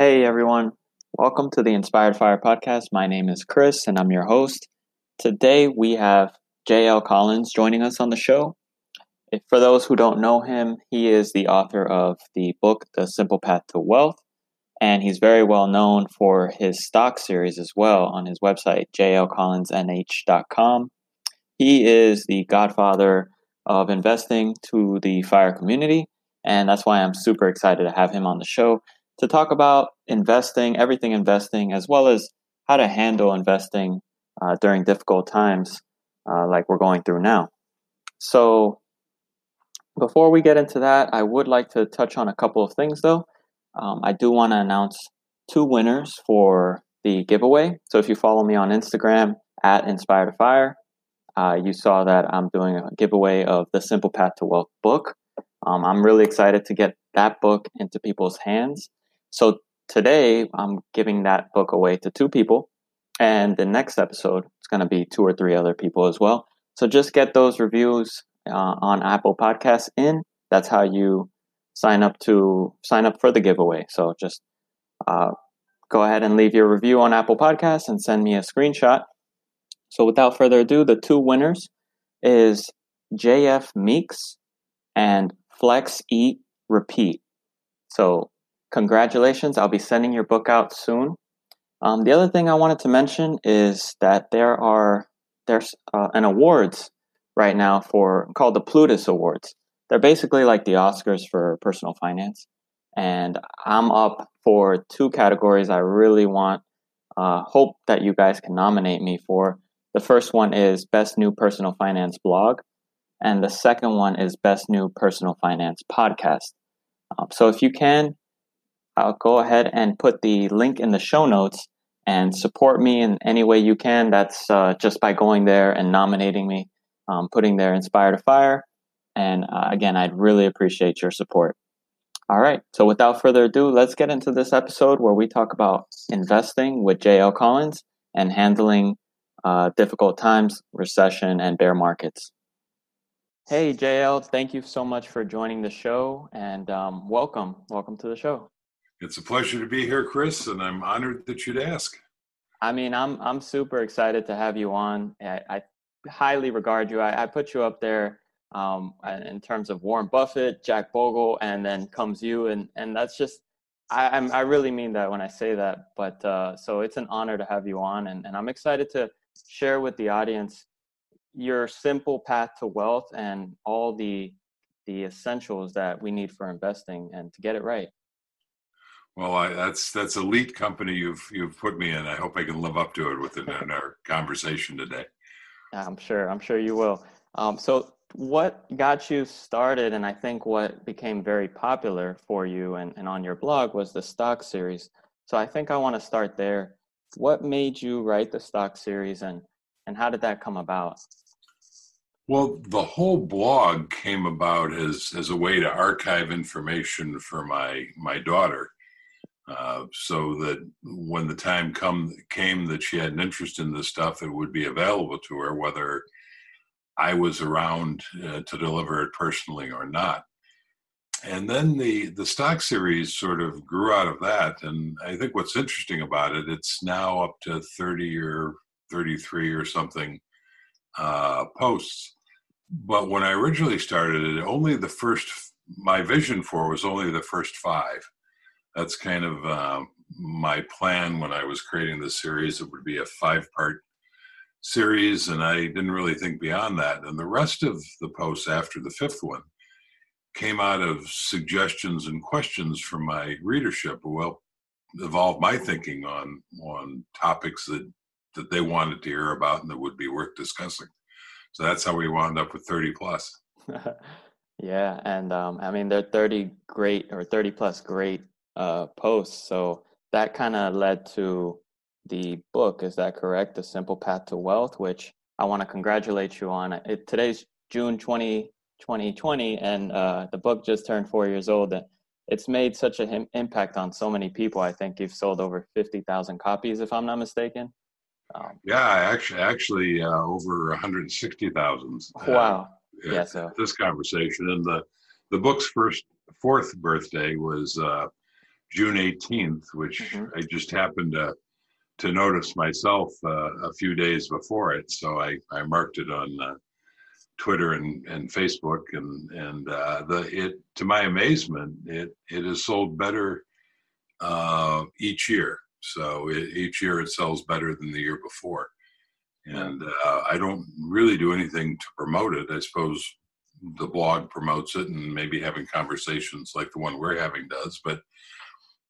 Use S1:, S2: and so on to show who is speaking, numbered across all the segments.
S1: Hey everyone, welcome to the Inspired Fire podcast. My name is Chris and I'm your host. Today we have JL Collins joining us on the show. For those who don't know him, he is the author of the book The Simple Path to Wealth, and he's very well known for his stock series as well on his website, jlcollinsnh.com. He is the godfather of investing to the fire community, and that's why I'm super excited to have him on the show to talk about investing, everything investing, as well as how to handle investing uh, during difficult times uh, like we're going through now. So, before we get into that, I would like to touch on a couple of things though. Um, I do want to announce two winners for the giveaway. So, if you follow me on Instagram at Inspired Fire, uh, you saw that I'm doing a giveaway of the Simple Path to Wealth book. Um, I'm really excited to get that book into people's hands. So today I'm giving that book away to two people. And the next episode, it's going to be two or three other people as well. So just get those reviews uh, on Apple Podcasts in. That's how you sign up to sign up for the giveaway. So just uh, go ahead and leave your review on Apple Podcasts and send me a screenshot. So without further ado, the two winners is JF Meeks and Flex Eat Repeat. So congratulations. I'll be sending your book out soon. Um, the other thing I wanted to mention is that there are there's uh, an awards right now for called the Plutus Awards. They're basically like the Oscars for personal finance, and I'm up for two categories. I really want uh, hope that you guys can nominate me for. The first one is Best New Personal Finance Blog, and the second one is Best New Personal Finance Podcast. Um, so if you can, I'll go ahead and put the link in the show notes and support me in any way you can. That's uh, just by going there and nominating me, um, putting there Inspire to Fire. And uh, again, I'd really appreciate your support. All right. So without further ado, let's get into this episode where we talk about investing with JL Collins and handling uh, difficult times, recession, and bear markets. Hey, JL, thank you so much for joining the show and um, welcome. Welcome to the show.
S2: It's a pleasure to be here, Chris, and I'm honored that you'd ask.
S1: I mean, I'm I'm super excited to have you on. I, I highly regard you. I, I, put you up there um, in terms of Warren Buffett, Jack Bogle, and then comes you, and and that's just I I'm, i really mean that when I say that. But uh, so it's an honor to have you on, and, and I'm excited to share with the audience your simple path to wealth and all the the essentials that we need for investing and to get it right.
S2: Well, I, that's that's elite company you've you've put me in. I hope I can live up to it within our conversation today.
S1: I'm sure. I'm sure you will. Um, so, what got you started, and I think what became very popular for you and, and on your blog was the stock series. So, I think I want to start there. What made you write the stock series, and and how did that come about?
S2: Well, the whole blog came about as as a way to archive information for my my daughter uh, so that when the time come came that she had an interest in this stuff, it would be available to her, whether I was around uh, to deliver it personally or not. and then the the stock series sort of grew out of that. And i think what's interesting about it it's now up to 30 or 33 or something uh, posts. But when i originally started it only the first my vision for was only the first five that's kind of uh, my plan when i was creating this series. It would be a five part series and i didn't really think beyond that. And the rest of the posts after the fifth one came out of suggestions and questions from my readership well evolved my thinking on on topics that that they wanted to hear about and that would be worth discussing. So that's how we wound up with 30 plus.
S1: Yeah and um, i mean there are 30 great or 30 plus great uh, posts so that kind of led to the book is that correct the simple path to wealth which i want to congratulate you on it today's june 20 2020, and uh, the book just turned four years old. It's made such an impact on so many people. I think you've sold over 50,000 copies, if I'm not mistaken.
S2: Um, yeah, actually, actually uh, over 160,000.
S1: Wow. Uh, yeah. So
S2: this conversation and the the book's first fourth birthday was uh, June 18th, which mm-hmm. I just happened to to notice myself uh, a few days before it. So I I marked it on uh, Twitter and, and Facebook, and and uh, the it to my amazement, it it has sold better uh, each year. So it, each year it sells better than the year before, and uh, I don't really do anything to promote it. I suppose the blog promotes it, and maybe having conversations like the one we're having does, but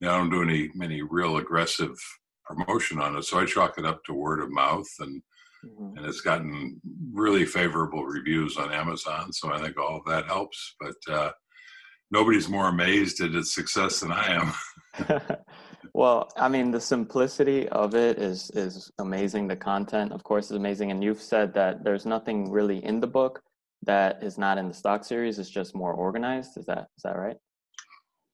S2: know, I don't do any any real aggressive promotion on it. So I chalk it up to word of mouth and Mm-hmm. And it's gotten really favorable reviews on Amazon. So I think all of that helps. But uh, nobody's more amazed at its success than I
S1: am. well, I mean, the simplicity of it is is amazing. The content, of course, is amazing. And you've said that there's nothing really in the book that is not in the stock series. It's just more organized. Is that is that right?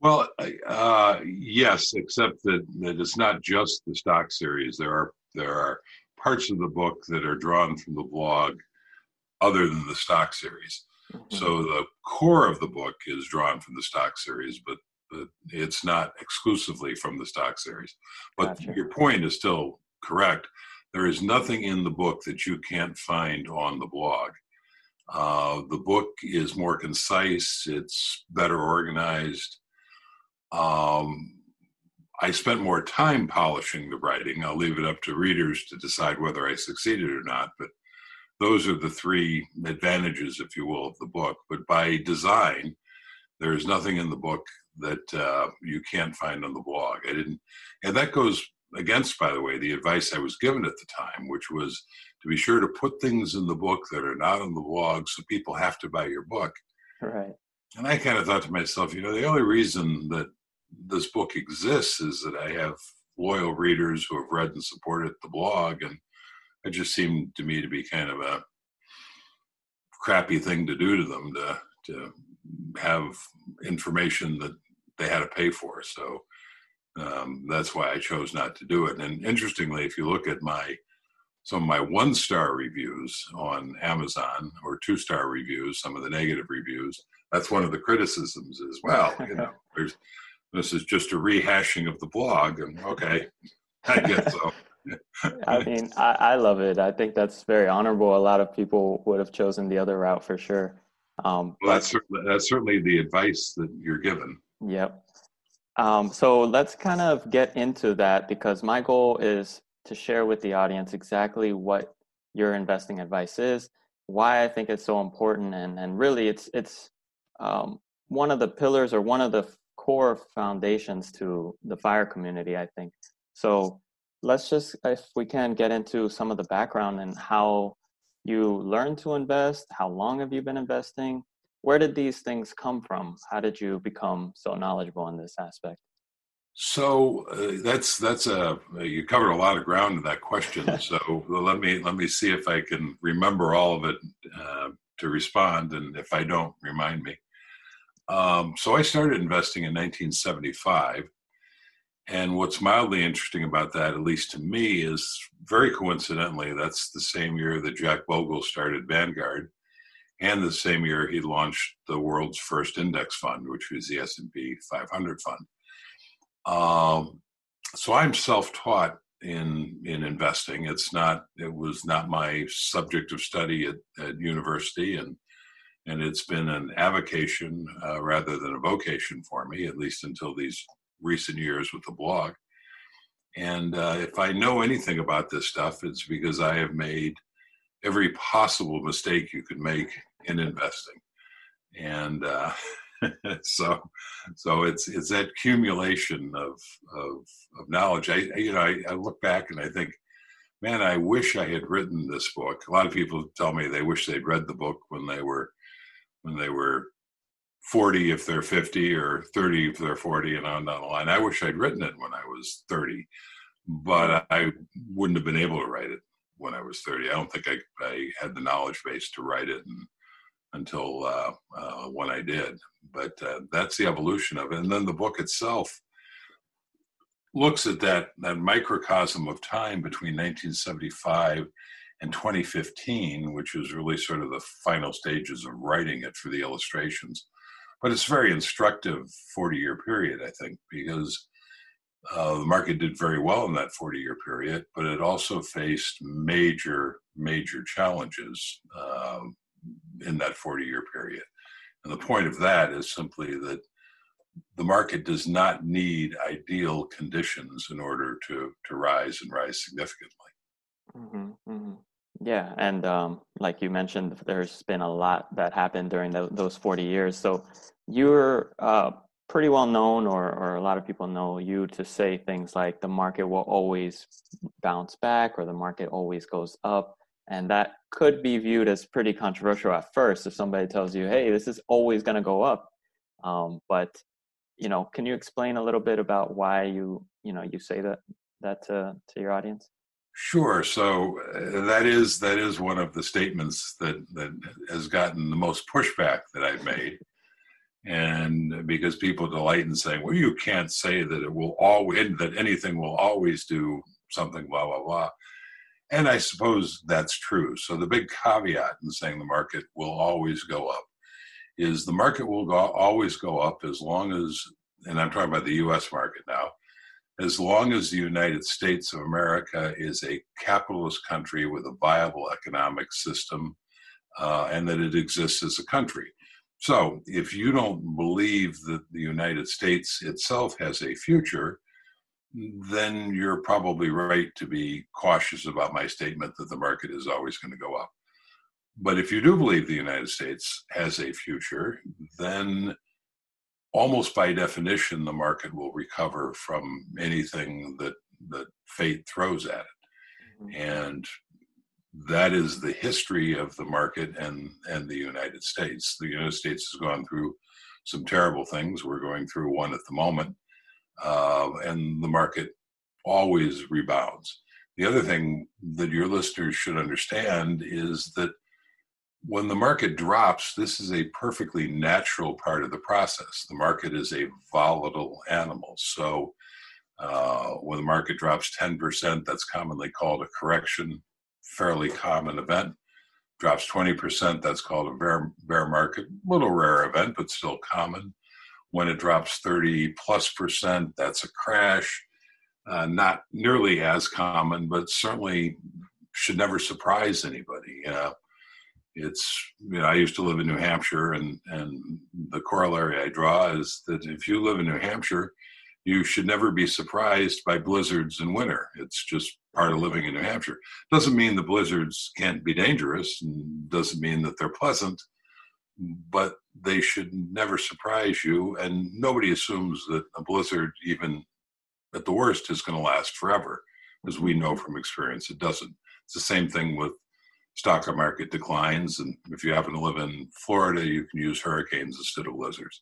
S2: Well, uh, yes, except that, that it's not just the stock series. There are there are parts of the book that are drawn from the blog other than the stock series. Mm-hmm. So the core of the book is drawn from the stock series, but but it's not exclusively from the stock series. But gotcha. your point is still correct. There is nothing in the book that you can't find on the blog. Uh, the book is more concise. It's better organized. Um, I spent more time polishing the writing. I'll leave it up to readers to decide whether I succeeded or not. But those are the three advantages, if you will, of the book. But by design, there is nothing in the book that uh, you can't find on the blog. I didn't, and that goes against, by the way, the advice I was given at the time, which was to be sure to put things in the book that are not on the blog, so people have to buy your book.
S1: Right.
S2: And I kind of thought to myself, you know, the only reason that this book exists is that I have loyal readers who have read and supported the blog, and it just seemed to me to be kind of a crappy thing to do to them to to have information that they had to pay for. So um, that's why I chose not to do it. And interestingly, if you look at my some of my one star reviews on Amazon or two star reviews, some of the negative reviews, that's one of the criticisms as well. You know, there's this is just a rehashing of the blog. And okay, I guess so.
S1: I mean, I, I, love it. I think that's very honorable. A lot of people would have chosen the other route for sure.
S2: Um, well, that's certainly, that's certainly the advice that you're given.
S1: Yep. Um, so let's kind of get into that because my goal is to share with the audience exactly what your investing advice is, why I think it's so important, and and really it's it's um, one of the pillars or one of the core foundations to the fire community, I think. So let's just, if we can, get into some of the background and how you learned to invest. How long have you been investing? Where did these things come from? How did you become so knowledgeable in this aspect?
S2: So uh, that's that's a you covered a lot of ground in that question. so let me let me see if I can remember all of it uh, to respond, and if I don't, remind me. Um, so I started investing in 1975. And what's mildly interesting about that, at least to me, is very coincidentally, that's the same year that Jack Bogle started Vanguard. and the same year he launched the world's first index fund, which was the S&P 500 fund. Um, so I'm self-taught in in investing. It's not it was not my subject of study at, at university, and and it's been an avocation uh, rather than a vocation for me, at least until these recent years with the blog. And uh, if I know anything about this stuff, it's because I have made every possible mistake you could make in investing. And uh, so, so it's it's that accumulation of of, of knowledge. I you know I, I look back and I think, man, I wish I had written this book. A lot of people tell me they wish they'd read the book when they were when they were 40 if they're 50 or 30 if they're 40 and on down the line. I wish I'd written it when I was 30, but I wouldn't have been able to write it when I was 30. I don't think I, I had the knowledge base to write it and, until uh, uh, when I did. But uh, that's the evolution of it. And then the book itself looks at that, that microcosm of time between 1975 and 2015, which was really sort of the final stages of writing it for the illustrations. But it's very instructive 40 year period, I think, because uh, the market did very well in that 40 year period, but it also faced major, major challenges um, in that 40 year period. And the point of that is simply that the market does not need ideal conditions in order to, to rise and rise significantly.
S1: Mm-hmm, mm-hmm. Yeah, and um, like you mentioned, there's been a lot that happened during the, those 40 years. So you're uh, pretty well known, or, or a lot of people know you to say things like the market will always bounce back or the market always goes up. And that could be viewed as pretty controversial at first if somebody tells you, hey, this is always going to go up. Um, but you know, can you explain a little bit about why you you know you say that that to, to your audience?
S2: Sure. So uh, that is that is one of the statements that that has gotten the most pushback that I've made, and because people delight in saying, "Well, you can't say that it will always that anything will always do something," blah blah blah. And I suppose that's true. So the big caveat in saying the market will always go up is the market will go, always go up as long as, and I'm talking about the U.S. market now as long as the United States of America is a capitalist country with a viable economic system uh, and that it exists as a country. So, if you don't believe that the United States itself has a future, then you're probably right to be cautious about my statement that the market is always going to go up. But if you do believe the United States has a future, then almost by definition, the market will recover from anything that that fate throws at it, mm-hmm. and that is the history of the market and and the United States. The United States has gone through some terrible things. We're going through one at the moment, uh, and the market always rebounds. The other thing that your listeners should understand is that when the market drops, this is a perfectly natural part of the process. The market is a volatile animal. So uh, when the market drops 10%, that's commonly called a correction, fairly common event. Drops 20%, that's called a bear, bear market, little rare event, but still common. When it drops 30 plus percent, that's a crash. Uh, not nearly as common, but certainly should never surprise anybody. Uh, it's you know I used to live in New Hampshire, and and the corollary I draw is that if you live in New Hampshire, you should never be surprised by blizzards in winter. It's just part of living in New Hampshire. Doesn't mean the blizzards can't be dangerous, and doesn't mean that they're pleasant, but they should never surprise you. And nobody assumes that a blizzard, even at the worst, is going to last forever, as we know mm-hmm. from experience. It doesn't. It's the same thing with stock market declines. And if you happen to live in Florida, you can use hurricanes instead of blizzards.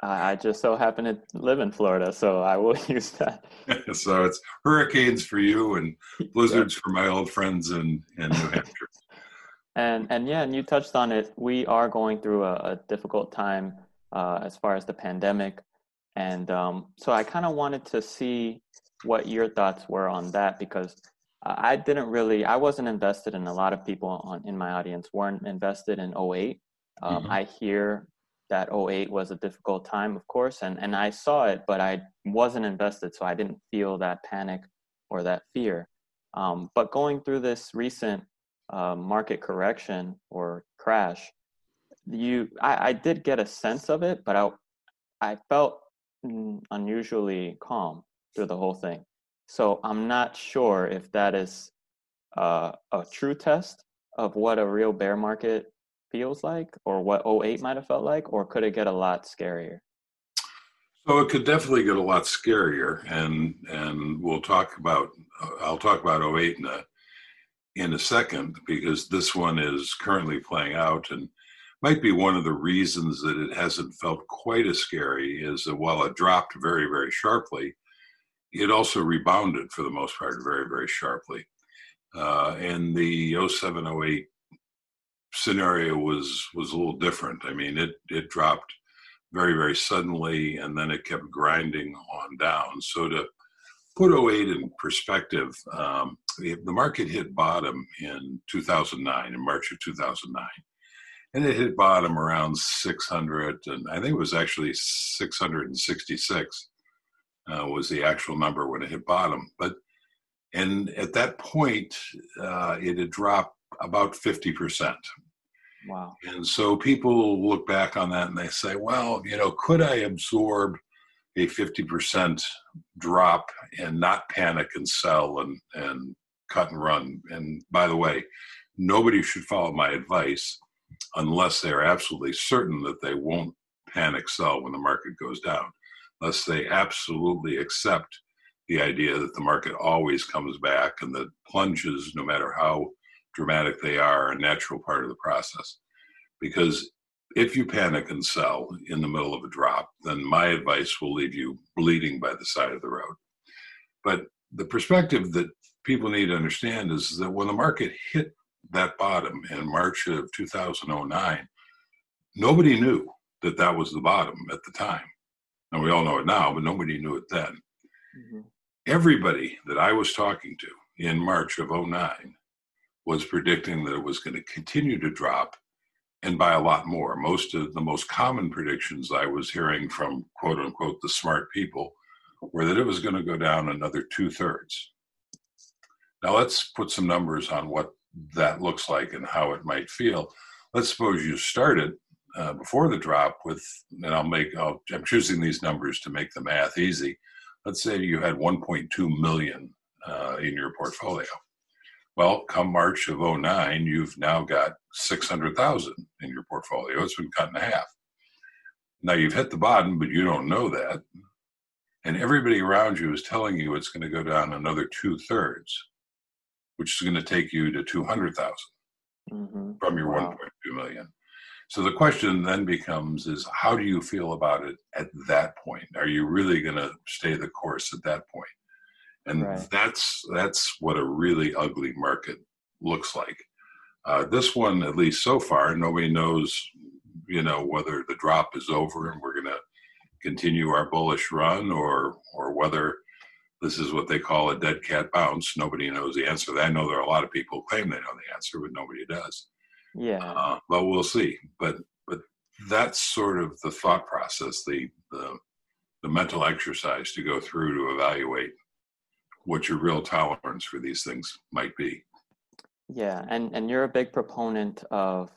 S1: I just so happen to live in Florida, so I will use that.
S2: so it's hurricanes for you and blizzards for my old friends in, in New Hampshire.
S1: and and yeah, and you touched on it. We are going through a, a difficult time uh, as far as the pandemic, and um, so I kind of wanted to see what your thoughts were on that because I didn't really, I wasn't invested in a lot of people on, in my audience weren't invested in 08 Um, mm-hmm. I hear that 08 was a difficult time, of course, and, and I saw it, but I wasn't invested, so I didn't feel that panic or that fear. Um, but going through this recent uh, market correction or crash, you I, I did get a sense of it, but I I felt unusually calm through the whole thing. So I'm not sure if that is uh, a true test of what a real bear market feels like or what 08 might have felt like, or could it get a lot scarier?
S2: So it could definitely get a lot scarier, and and we'll talk about I'll talk about 08 in a in a second because this one is currently playing out and might be one of the reasons that it hasn't felt quite as scary is that while it dropped very very sharply, it also rebounded for the most part very very sharply. Uh, and the 0708 scenario was was a little different. I mean, it it dropped very very suddenly, and then it kept grinding on down. So to put 08 in perspective, um, the market hit bottom in 2009, in March of 2009. And it hit bottom around 600, and I think it was actually 666 uh, was the actual number when it hit bottom. But and at that point, uh, it had dropped about 50%.
S1: Wow.
S2: And so people look back on that and they say, well, you know, could I absorb a 50% drop and not panic and sell and, and cut and run? And by the way, nobody should follow my advice unless they're absolutely certain that they won't panic sell when the market goes down, unless they absolutely accept the idea that the market always comes back and that plunges, no matter how dramatic they are, are a natural part of the process. Because if you panic and sell in the middle of a drop, then my advice will leave you bleeding by the side of the road. But the perspective that people need to understand is that when the market hit that bottom in March of 2009, nobody knew that that was the bottom at the time. And we all know it now, but nobody knew it then. Mm-hmm. Everybody that I was talking to in March of 09 was predicting that it was going to continue to drop and by a lot more. Most of the most common predictions I was hearing from quote unquote the smart people were that it was going to go down another two thirds. Now let's put some numbers on what that looks like and how it might feel. Let's suppose you started uh, before the drop with, and I'll make, I'll, I'm choosing these numbers to make the math easy. Let's say you had 1.2 million uh, in your portfolio. Well, come March of 09, you've now got 600,000 in your portfolio. It's been cut in half. Now you've hit the bottom, but you don't know that. And everybody around you is telling you it's going to go down another two thirds which is going to take you to 200,000 mm-hmm. from your wow. 1.2 million. So the question then becomes is how do you feel about it at that point? Are you really going to stay the course at that point? And right. that's that's what a really ugly market looks like. Uh, this one, at least so far, nobody knows, you know, whether the drop is over and we're going to continue our bullish run, or or whether this is what they call a dead cat bounce. Nobody knows the answer. I know there are a lot of people who claim they know the answer, but nobody does.
S1: Yeah. Uh,
S2: but we'll see. But but that's sort of the thought process, the the the mental exercise to go through to evaluate what your real tolerance for these things might be.
S1: Yeah, and and you're a big proponent of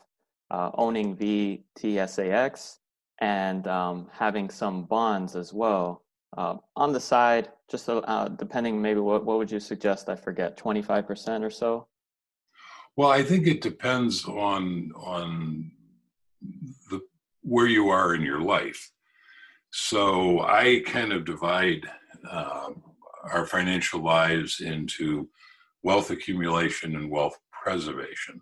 S1: uh, owning VTSAX and um, having some bonds as well. Uh, on the side, just uh, depending, maybe what, what would you suggest? I forget, 25% or so?
S2: Well, I think it depends on on the where you are in your life. So I kind of divide uh, our financial lives into wealth accumulation and wealth preservation.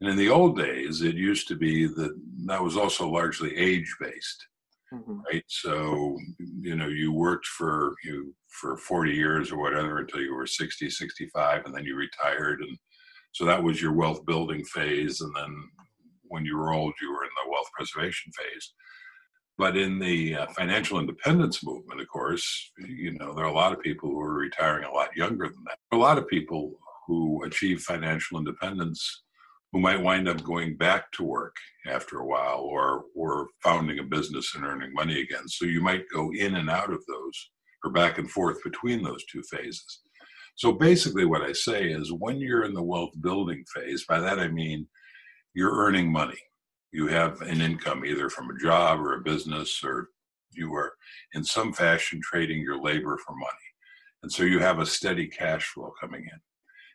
S2: And in the old days, it used to be that that was also largely age based mm-hmm. right? So, you know, you worked for you for 40 years or whatever until you were 60, 65, and then you retired. And so that was your wealth building phase. And then when you were old, you were in the wealth preservation phase. But in the uh, financial independence movement, of course, you know, there are a lot of people who are retiring a lot younger than that. A lot of people who achieve financial independence who might wind up going back to work after a while or or founding a business and earning money again. So you might go in and out of those or back and forth between those two phases. So basically what I say is when you're in the wealth building phase, by that I mean you're earning money. You have an income either from a job or a business or you are in some fashion trading your labor for money. And so you have a steady cash flow coming in.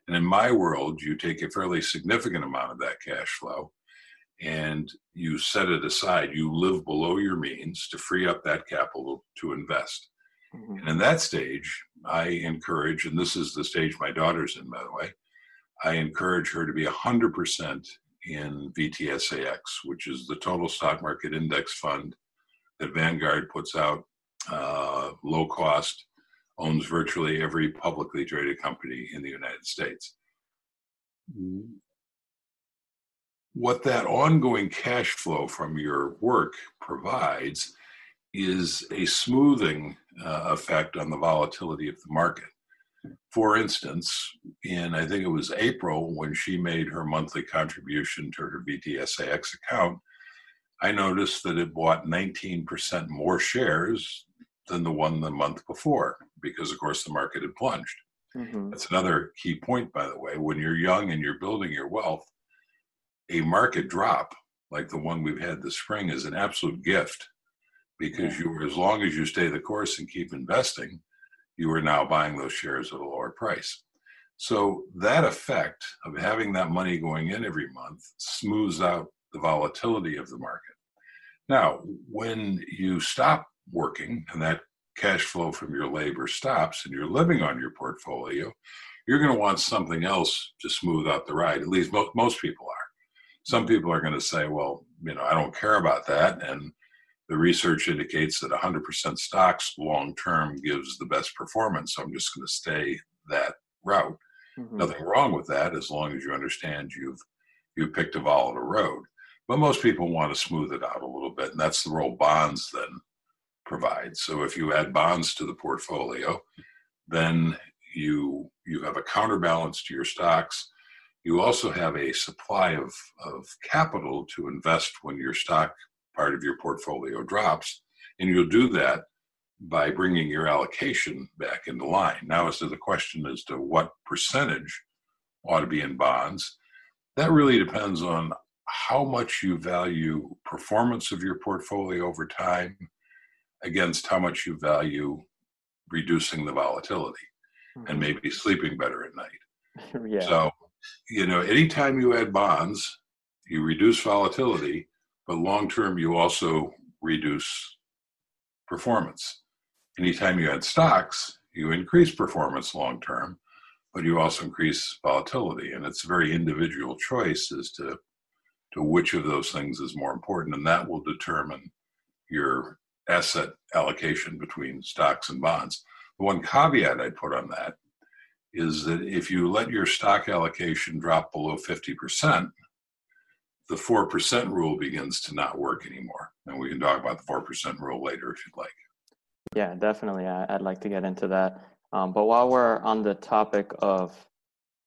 S2: And in my world, you take a fairly significant amount of that cash flow and you set it aside. You live below your means to free up that capital to invest. Mm-hmm. And in that stage, I encourage, and this is the stage my daughter's in, by the way, I encourage her to be 100% in VTSAX, which is the total stock market index fund that Vanguard puts out, uh, low cost, owns virtually every publicly traded company in the United States. What that ongoing cash flow from your work provides is a smoothing uh, effect on the volatility of the market. For instance, in I think it was April when she made her monthly contribution to her VTSAX account, I noticed that it bought 19% more shares than the one the month before because, of course, the market had plunged. Mm-hmm. That's another key point, by the way. When you're young and you're building your wealth, a market drop like the one we've had this spring is an absolute gift because you as long as you stay the course and keep investing, you are now buying those shares at a lower price. So that effect of having that money going in every month smooths out the volatility of the market. Now, when you stop working and that cash flow from your labor stops and you're living on your portfolio, you're going to want something else to smooth out the ride. At least most, most people are. Some people are going to say, well, you know, I don't care about that. And the research indicates that 100% stocks long term gives the best performance. So I'm just going to stay that route. Mm-hmm. Nothing wrong with that as long as you understand you've you picked a volatile road. But most people want to smooth it out a little bit, and that's the role bonds then provide. So if you add bonds to the portfolio, then you you have a counterbalance to your stocks. You also have a supply of, of capital to invest when your stock part of your portfolio drops. And you'll do that by bringing your allocation back into line. Now, as to the question as to what percentage ought to be in bonds, that really depends on how much you value performance of your portfolio over time against how much you value reducing the volatility mm-hmm. and maybe sleeping better at night. yeah. So, you know, anytime you add bonds, you reduce volatility, but long term, you also reduce performance. Anytime you add stocks, you increase performance long term, but you also increase volatility. And it's a very individual choice as to, to which of those things is more important. And that will determine your asset allocation between stocks and bonds. The one caveat I'd put on that is that if you let your stock allocation drop below 50%, the 4% rule begins to not work anymore. And we can talk about the 4% rule later if you'd like.
S1: Yeah, definitely. I'd like to get into that. Um, but while we're on the topic of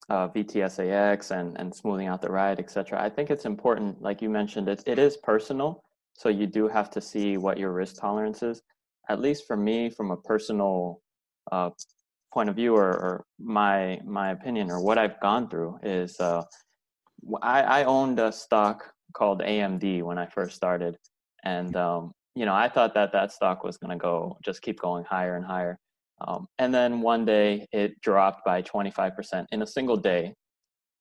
S1: uh, VTSAX and, and smoothing out the ride, et cetera, I think it's important, like you mentioned, it, it is personal. So you do have to see what your risk tolerance is. At least for me, from a personal uh, point of view or, or, my my opinion or what I've gone through is uh, I, I owned a stock called AMD when I first started, and um, you know I thought that that stock was going to go just keep going higher and higher. Um, and then one day it dropped by 25% in a single day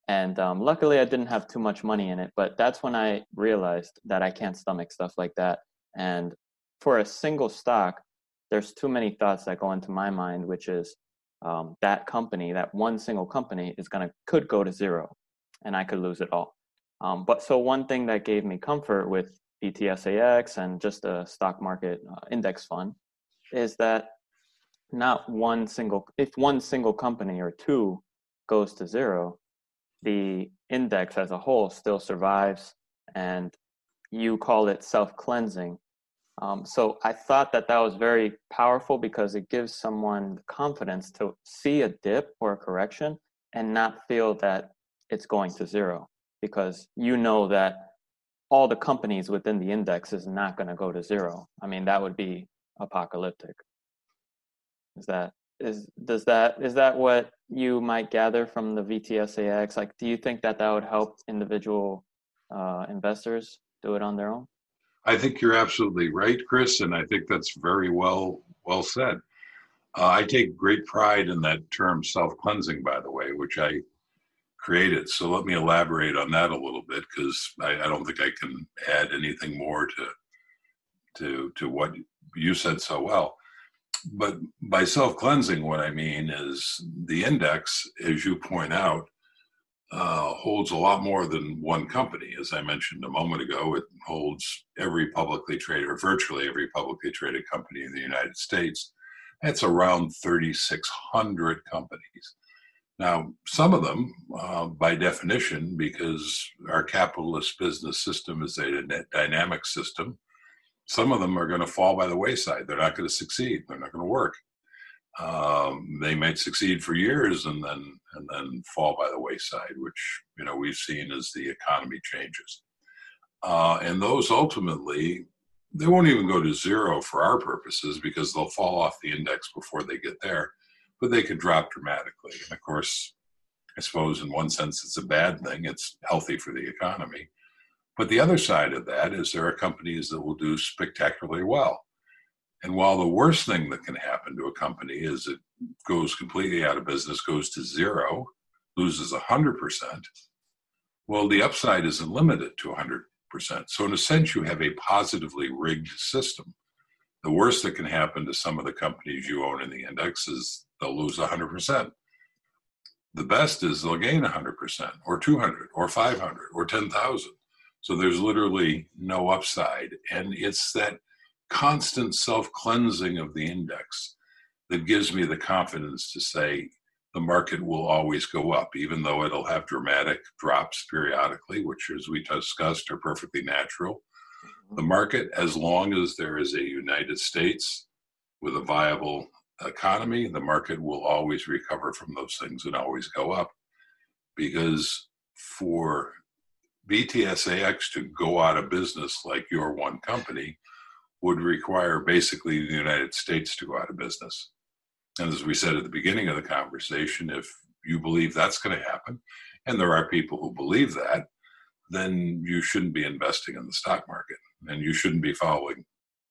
S1: and um, luckily, I didn't have too much money in it, but that's when I realized that I can't stomach stuff like that. And for a single stock, there's too many thoughts that go into my mind, which is um, that company, that one single company, is gonna could go to zero, and I could lose it all. Um, but so one thing that gave me comfort with VTSAX and just a stock market uh, index fund is that not one single, if one single company or two goes to zero, the index as a whole still survives and you call it self cleansing. Um, so I thought that that was very powerful because it gives someone confidence to see a dip or a correction and not feel that it's going to zero. because you know that all the companies within the index is not going to go to zero. I mean, that would be apocalyptic. Is that is does that is that what you might gather from the VTSAX? Like, do you think that that would help individual uh, investors do it on their own?
S2: I think you're absolutely right, Chris, and I think that's very well well said. Uh, I take great pride in that term self cleansing, by the way, which I created. So let me elaborate on that a little bit because I, I, don't think I can add anything more to to to what you said so well. But by self cleansing, what I mean is the index, as you point out, uh, holds a lot more than one company. As I mentioned a moment ago, it holds every publicly traded, or virtually every publicly traded company in the United States. That's around 3,600 companies. Now, some of them, uh, by definition, because our capitalist business system is a dynamic system, some of them are going to fall by the wayside. They're not going to succeed. They're not going to work. Um, they might succeed for years and then and then fall by the wayside, which you know we've seen as the economy changes. Uh, and those ultimately, they won't even go to zero for our purposes because they'll fall off the index before they get there but they could drop dramatically. And of course, I suppose in one sense it's a bad thing, it's healthy for the economy. But the other side of that is there are companies that will do spectacularly well. And while the worst thing that can happen to a company is it goes completely out of business, goes to zero, loses 100%, well, the upside isn't limited to 100%. So, in a sense, you have a positively rigged system. The worst that can happen to some of the companies you own in the index is they'll lose 100%. The best is they'll gain 100% or 200 or 500 or 10,000. So there's literally no upside. And it's that constant self cleansing of the index that gives me the confidence to say the market will always go up, even though it'll have dramatic drops periodically, which, as we discussed, are perfectly natural. Mm-hmm. The market, as long as there is a United States with a viable economy, the market will always recover from those things and always go up. Because for VTSAX to go out of business like your one company would require basically the United States to go out of business. And as we said at the beginning of the conversation, if you believe that's going to happen, and there are people who believe that, then you shouldn't be investing in the stock market and you shouldn't be following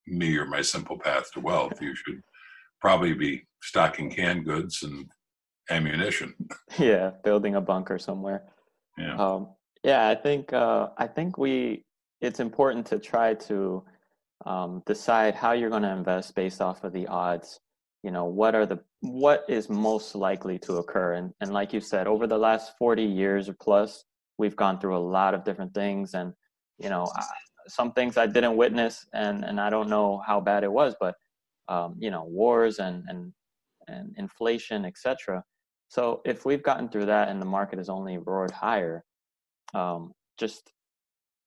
S2: me or my simple path to wealth. You should probably be stocking canned goods and ammunition.
S1: Yeah, building a bunker somewhere.
S2: Yeah.
S1: Um, yeah, I think uh, I think we it's important to try to um, decide how you're going to invest based off of the odds. You know, what are the what is most likely to occur, and and like you said, over the last forty years or plus, we've gone through a lot of different things, and you know, some things I didn't witness, and and I don't know how bad it was, but um, you know, wars and and and inflation, etc. So if we've gotten through that and the market has only roared higher, um, just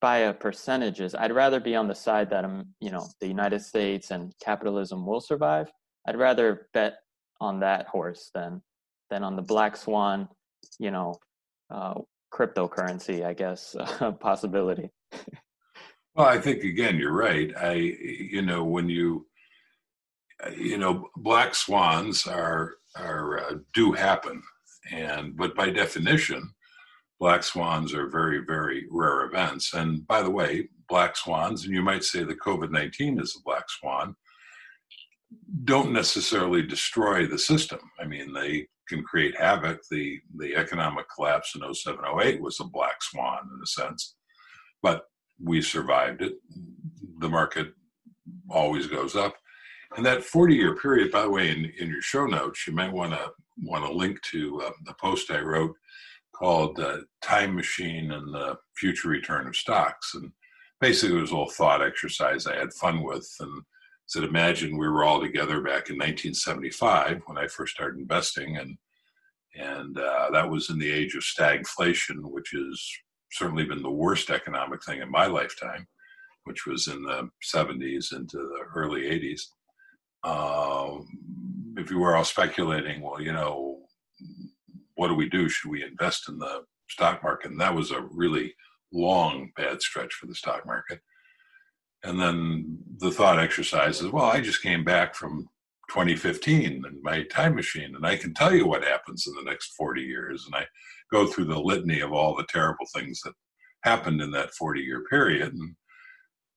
S1: by a percentages, I'd rather be on the side that I'm, um, you know, the United States and capitalism will survive. I'd rather bet on that horse than than on the black swan, you know, uh, cryptocurrency. I guess uh, possibility.
S2: well, I think again, you're right. I, you know, when you you know, black swans are are uh, do happen, and but by definition, black swans are very very rare events. And by the way, black swans, and you might say that COVID nineteen is a black swan, don't necessarily destroy the system. I mean, they can create havoc. The the economic collapse in 0708 was a black swan in a sense, but we survived it. The market always goes up and that 40 year period, by the way, in, in your show notes, you might want to want to link to uh, the post I wrote called uh, Time Machine and the Future Return of Stocks. And basically, it was a little thought exercise I had fun with. And said, imagine we were all together back in 1975 when I first started investing. And and uh, that was in the age of stagflation, which has certainly been the worst economic thing in my lifetime, which was in the 70s into the early 80s um, if you were all speculating, well, you know, what do we do? Should we invest in the stock market. And that was a really long bad stretch for the stock market. And then the thought exercise is, well, I just came back from 2015 and my time machine, and I can tell you what happens in the next 40 years. And I go through the litany of all the terrible things that happened in that 40 year period. And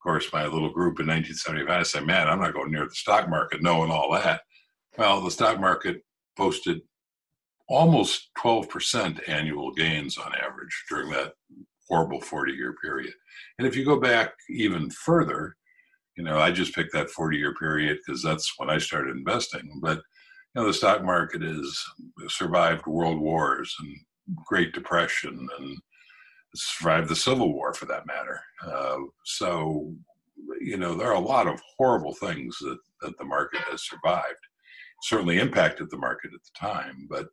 S2: course, my little group in 1975, I said, man, I'm not going near the stock market knowing all that. Well, the stock market posted almost 12% annual gains on average during that horrible 40 year period. And if you go back even further, you know, I just picked that 40 year period because that's when I started investing. But, you know, the stock market has survived world wars and Great Depression and survived the Civil War for that matter. Uh, so, you know, there are a lot of horrible things that, that the market has survived. Certainly impacted the market at the time, but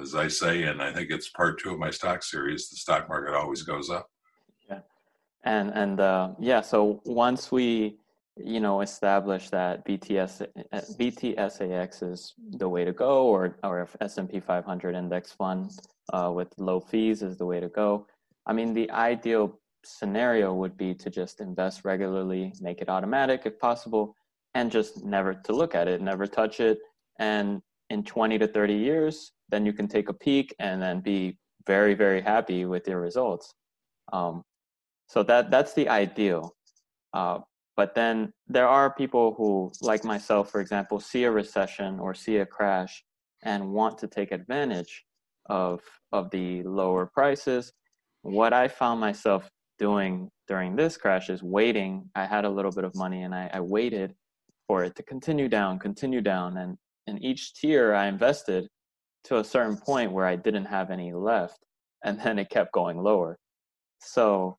S2: as I say, and I think it's part two of my stock series, the stock market always goes up.
S1: Yeah, and and uh, yeah, so once we you know establish that VTS VTSAX is the way to go, or or S&P 500 index fund uh, with low fees is the way to go. I mean, the ideal scenario would be to just invest regularly, make it automatic if possible, and just never to look at it, never touch it, and in 20 to 30 years, then you can take a peek and then be very, very happy with your results. Um, so that that's the ideal. Uh, but then there are people who, like myself, for example, see a recession or see a crash and want to take advantage of of the lower prices. What I found myself doing during this crash is waiting. I had a little bit of money and I, I waited for it to continue down, continue down, and in each tier I invested to a certain point where I didn't have any left, and then it kept going lower. So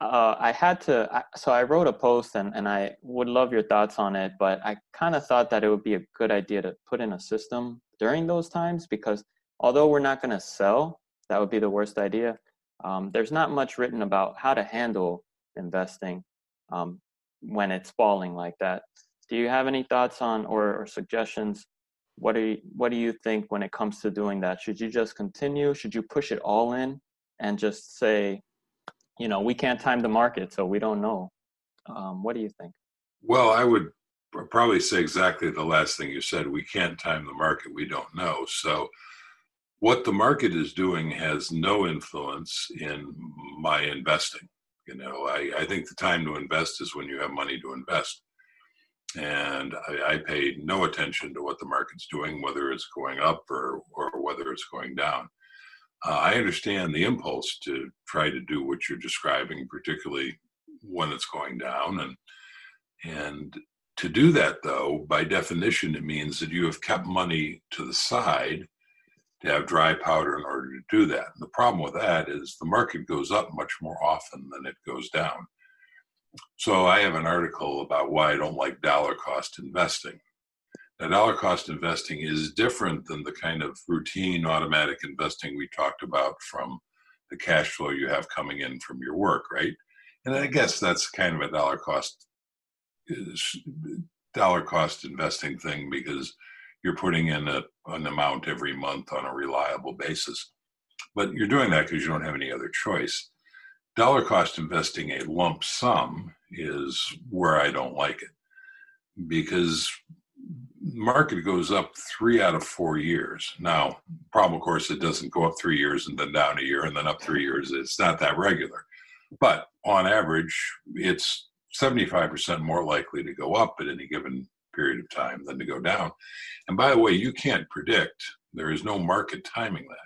S1: uh, I had to. I, so I wrote a post, and, and I would love your thoughts on it. But I kind of thought that it would be a good idea to put in a system during those times because although we're not going to sell, that would be the worst idea. Um, there's not much written about how to handle investing um, when it's falling like that. Do you have any thoughts on or, or suggestions? What do you, what do you think when it comes to doing that? Should you just continue? Should you push it all in and just say, you know, we can't time the market, so we don't know? Um, what do you think?
S2: Well, I would probably say exactly the last thing you said. We can't time the market. We don't know. So, what the market is doing has no influence in my investing. You know, I, I think the time to invest is when you have money to invest and I, I pay no attention to what the market's doing, whether it's going up or, or whether it's going down. Uh, I understand the impulse to try to do what you're describing, particularly when it's going down, and and to do that though, by definition, it means that you have kept money to the side to have dry powder in order to do that. And the problem with that is the market goes up much more often than it goes down. So I have an article about why I don't like dollar cost investing. Now, dollar cost investing is different than the kind of routine automatic investing we talked about from the cash flow you have coming in from your work, right? And I guess that's kind of a dollar cost dollar cost investing thing because you're putting in a, an amount every month on a reliable basis. But you're doing that because you don't have any other choice dollar cost investing a lump sum is where I don't like it because market goes up three out of four years. Now, problem of course it doesn't go up three years and then down a year and then up three years. It's not that regular. But on average, it's 75% more likely to go up at any given period of time than to go down. And by the way, you can't predict. There is no market timing that.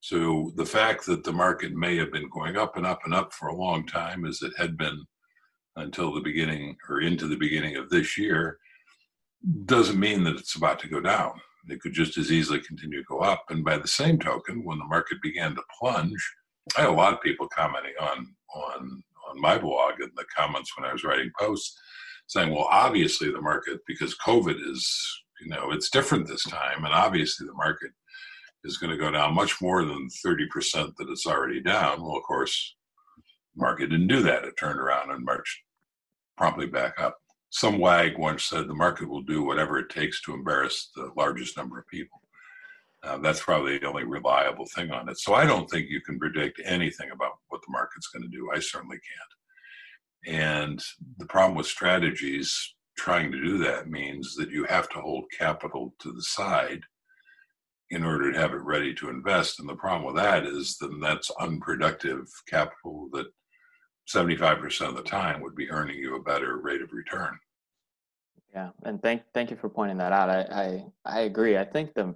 S2: So the fact that the market may have been going up and up and up for a long time, as it had been until the beginning or into the beginning of this year, doesn't mean that it's about to go down. It could just as easily continue to go up. And by the same token, when the market began to plunge, I had a lot of people commenting on on on my blog and the comments when I was writing posts saying, well, obviously the market, because COVID is, you know, it's different this time, and obviously the market is going to go down much more than 30% that it's already down. Well, of course, market didn't do that. It turned around and marched promptly back up. Some wag once said the market will do whatever it takes to embarrass the largest number of people. Uh, that's probably the only reliable thing on it. So I don't think you can predict anything about what the market's going to do. I certainly can't. And the problem with strategies trying to do that means that you have to hold capital to the side in order to have it ready to invest. And the problem with that is then that's unproductive capital that 75% of the time would be earning you a better rate of return.
S1: Yeah, and thank thank you for pointing that out. I I, I agree. I think the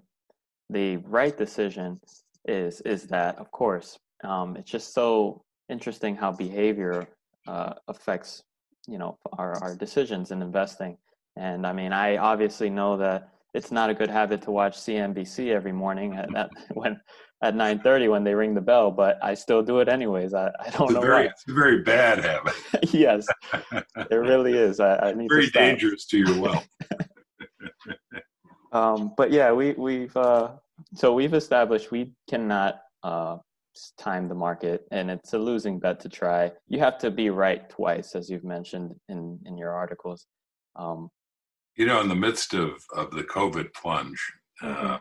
S1: the right decision is is that of course um, it's just so interesting how behavior uh, affects you know our, our decisions in investing. And i mean i obviously know that it's not a good habit to watch cnbc every morning at, at when at 9.30 when they ring the bell but i still do it anyways. I, I don't
S2: it's
S1: know
S2: very,
S1: why.
S2: it's a very bad habit.
S1: Yes it really is. I, I need
S2: very
S1: to
S2: dangerous to your wealth.
S1: Um, but yeah we, we've uh, so we've established we cannot uh, time the market and it's a losing bet to try. You have to be right twice as you've mentioned in in your articles. Um,
S2: you know in the midst of of the covid plunge
S1: Mhm.
S2: um,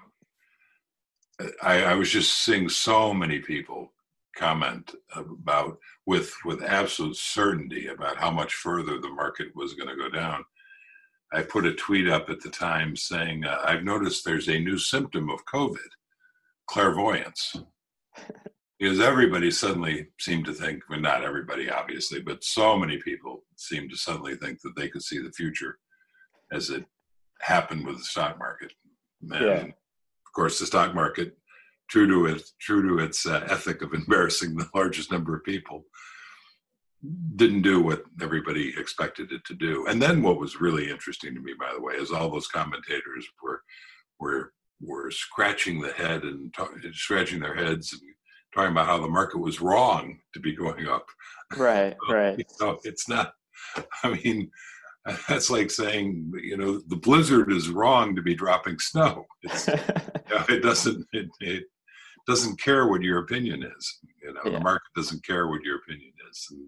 S2: I, I was just seeing so many people comment about with with absolute certainty about how much further the market was going to go down. I put a tweet up at the time saying uh, i've noticed there's a new symptom of covid clairvoyance because everybody suddenly seemed to think well not everybody obviously but so many people seemed to suddenly think that they could see the future as it happened with the stock market and
S1: Yeah.
S2: of course the stock market true to its true to its uh, ethic of embarrassing the largest number of people didn't do what everybody expected it to do and then what was really interesting to me by the way is all those commentators were were were scratching the head and talk, scratching their heads and talking about how the market was wrong to be going up.
S1: Right right.
S2: so it's not i mean that's like saying you know the blizzard is wrong to be dropping snow. It's, it doesn't it, it doesn't care what your opinion is you know
S1: Yeah.
S2: the market doesn't care what your opinion is. And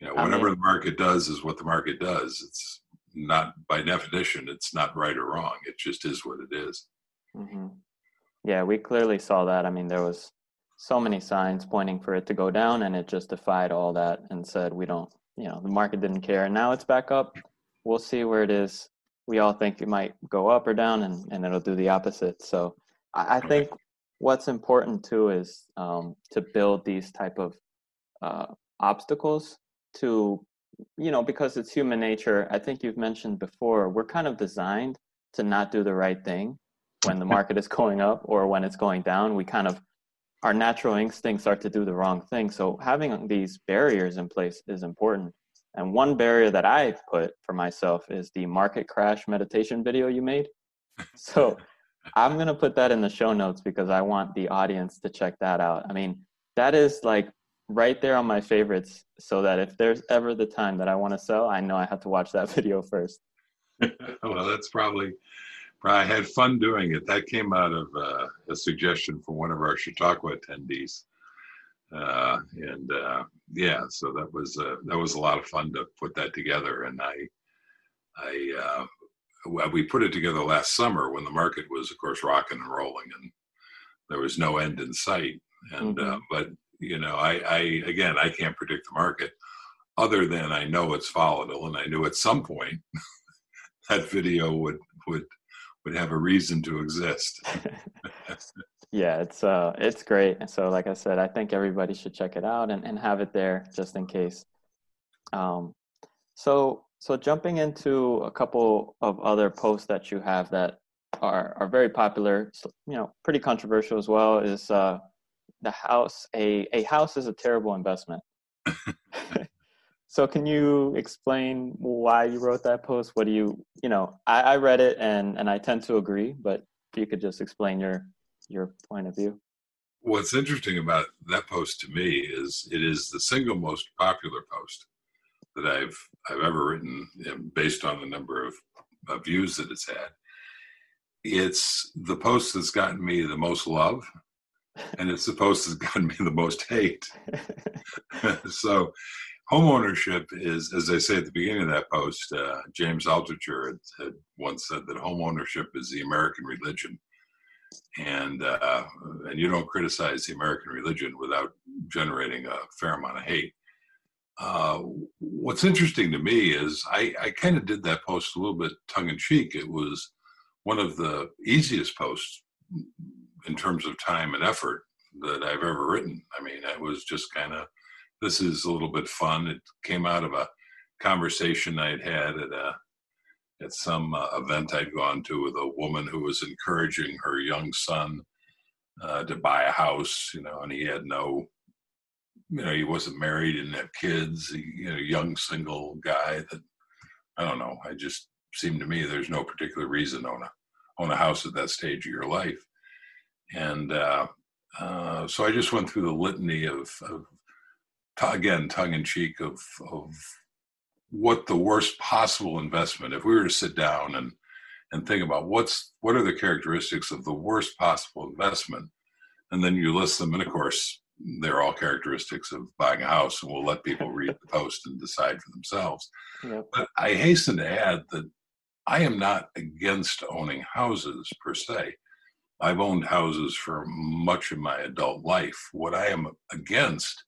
S2: you know
S1: I
S2: whatever
S1: mean-
S2: the market does is what the market does. It's not by definition it's not right or wrong. It just is what it is.
S1: Hmm Yeah, we clearly saw that. I mean, there was so many signs pointing for it to go down, and it just defied all that and said, "We don't." You know, the market didn't care, and now it's back up. We'll see where it is. We all think it might go up or down, and and it'll do the opposite. So, I, I think what's important too is um, to build these type of uh, obstacles to, you know, because it's human nature. I think you've mentioned before. We're kind of designed to not do the right thing when the market is going up or when it's going down we kind of our natural instincts are to do the wrong thing. So having these barriers in place is important. And one barrier that i put for myself is the market crash meditation video you made. So i'm going to put that in the show notes because i want the audience to check that out. I mean that is like right there on my favorites so that if there's ever the time that i want to sell i know i have to watch that video first.
S2: Well that's probably I had fun doing it. That came out of uh, a suggestion from one of our Chautauqua attendees, uh, and uh, yeah, so that was uh, that was a lot of fun to put that together. And I, I, uh, we put it together last summer when the market was, of course, rocking and rolling, and there was no end in sight. And uh,
S1: Mhm.
S2: but you know, I, I again, I can't predict the market, other than I know it's volatile, and I knew at some point that video would would would have a reason to exist.
S1: yeah it's uh it's great. So like i said i think everybody should check it out and, and have it there just in case. Um so so jumping into a couple of other posts that you have that are are very popular you know pretty controversial as well is uh the house a a house is a terrible investment so can you explain why you wrote that post what do you you know i, I read it and and i tend to agree but if you could just explain your your point of view
S2: What's interesting about that post to me is it is the single most popular post that I've I've ever written based on the number of, of views that it's had. It's the post that's gotten me the most love, and it's the post that's gotten me the most hate. so homeownership is, as I say at the beginning of that post, uh, James Altucher had, had once said that homeownership is the American religion. and uh, and you don't criticize the American religion without generating a fair amount of hate. Uh, what's interesting to me is I, I kind of did that post a little bit tongue in cheek. It was one of the easiest posts in terms of time and effort that I've ever written. I mean, it was just kind of this is a little bit fun. It came out of a conversation I'd had at a at some uh, event I'd gone to with a woman who was encouraging her young son uh, to buy a house, you know, and he had no, you know, he wasn't married, didn't have kids, he, you know, young single guy that, I don't know, I just seemed to me there's no particular reason to own a, own a house at that stage of your life. And uh, uh so I just went through the litany of, of again, tongue in cheek of, of what the worst possible investment if we were to sit down and and think about what's what are the characteristics of the worst possible investment and then you list them and of course they're all characteristics of buying a house and we'll let people read the post and decide for themselves. Yep. but i hasten to add that i am not against owning houses per se. I've owned houses for much of my adult life. What i am against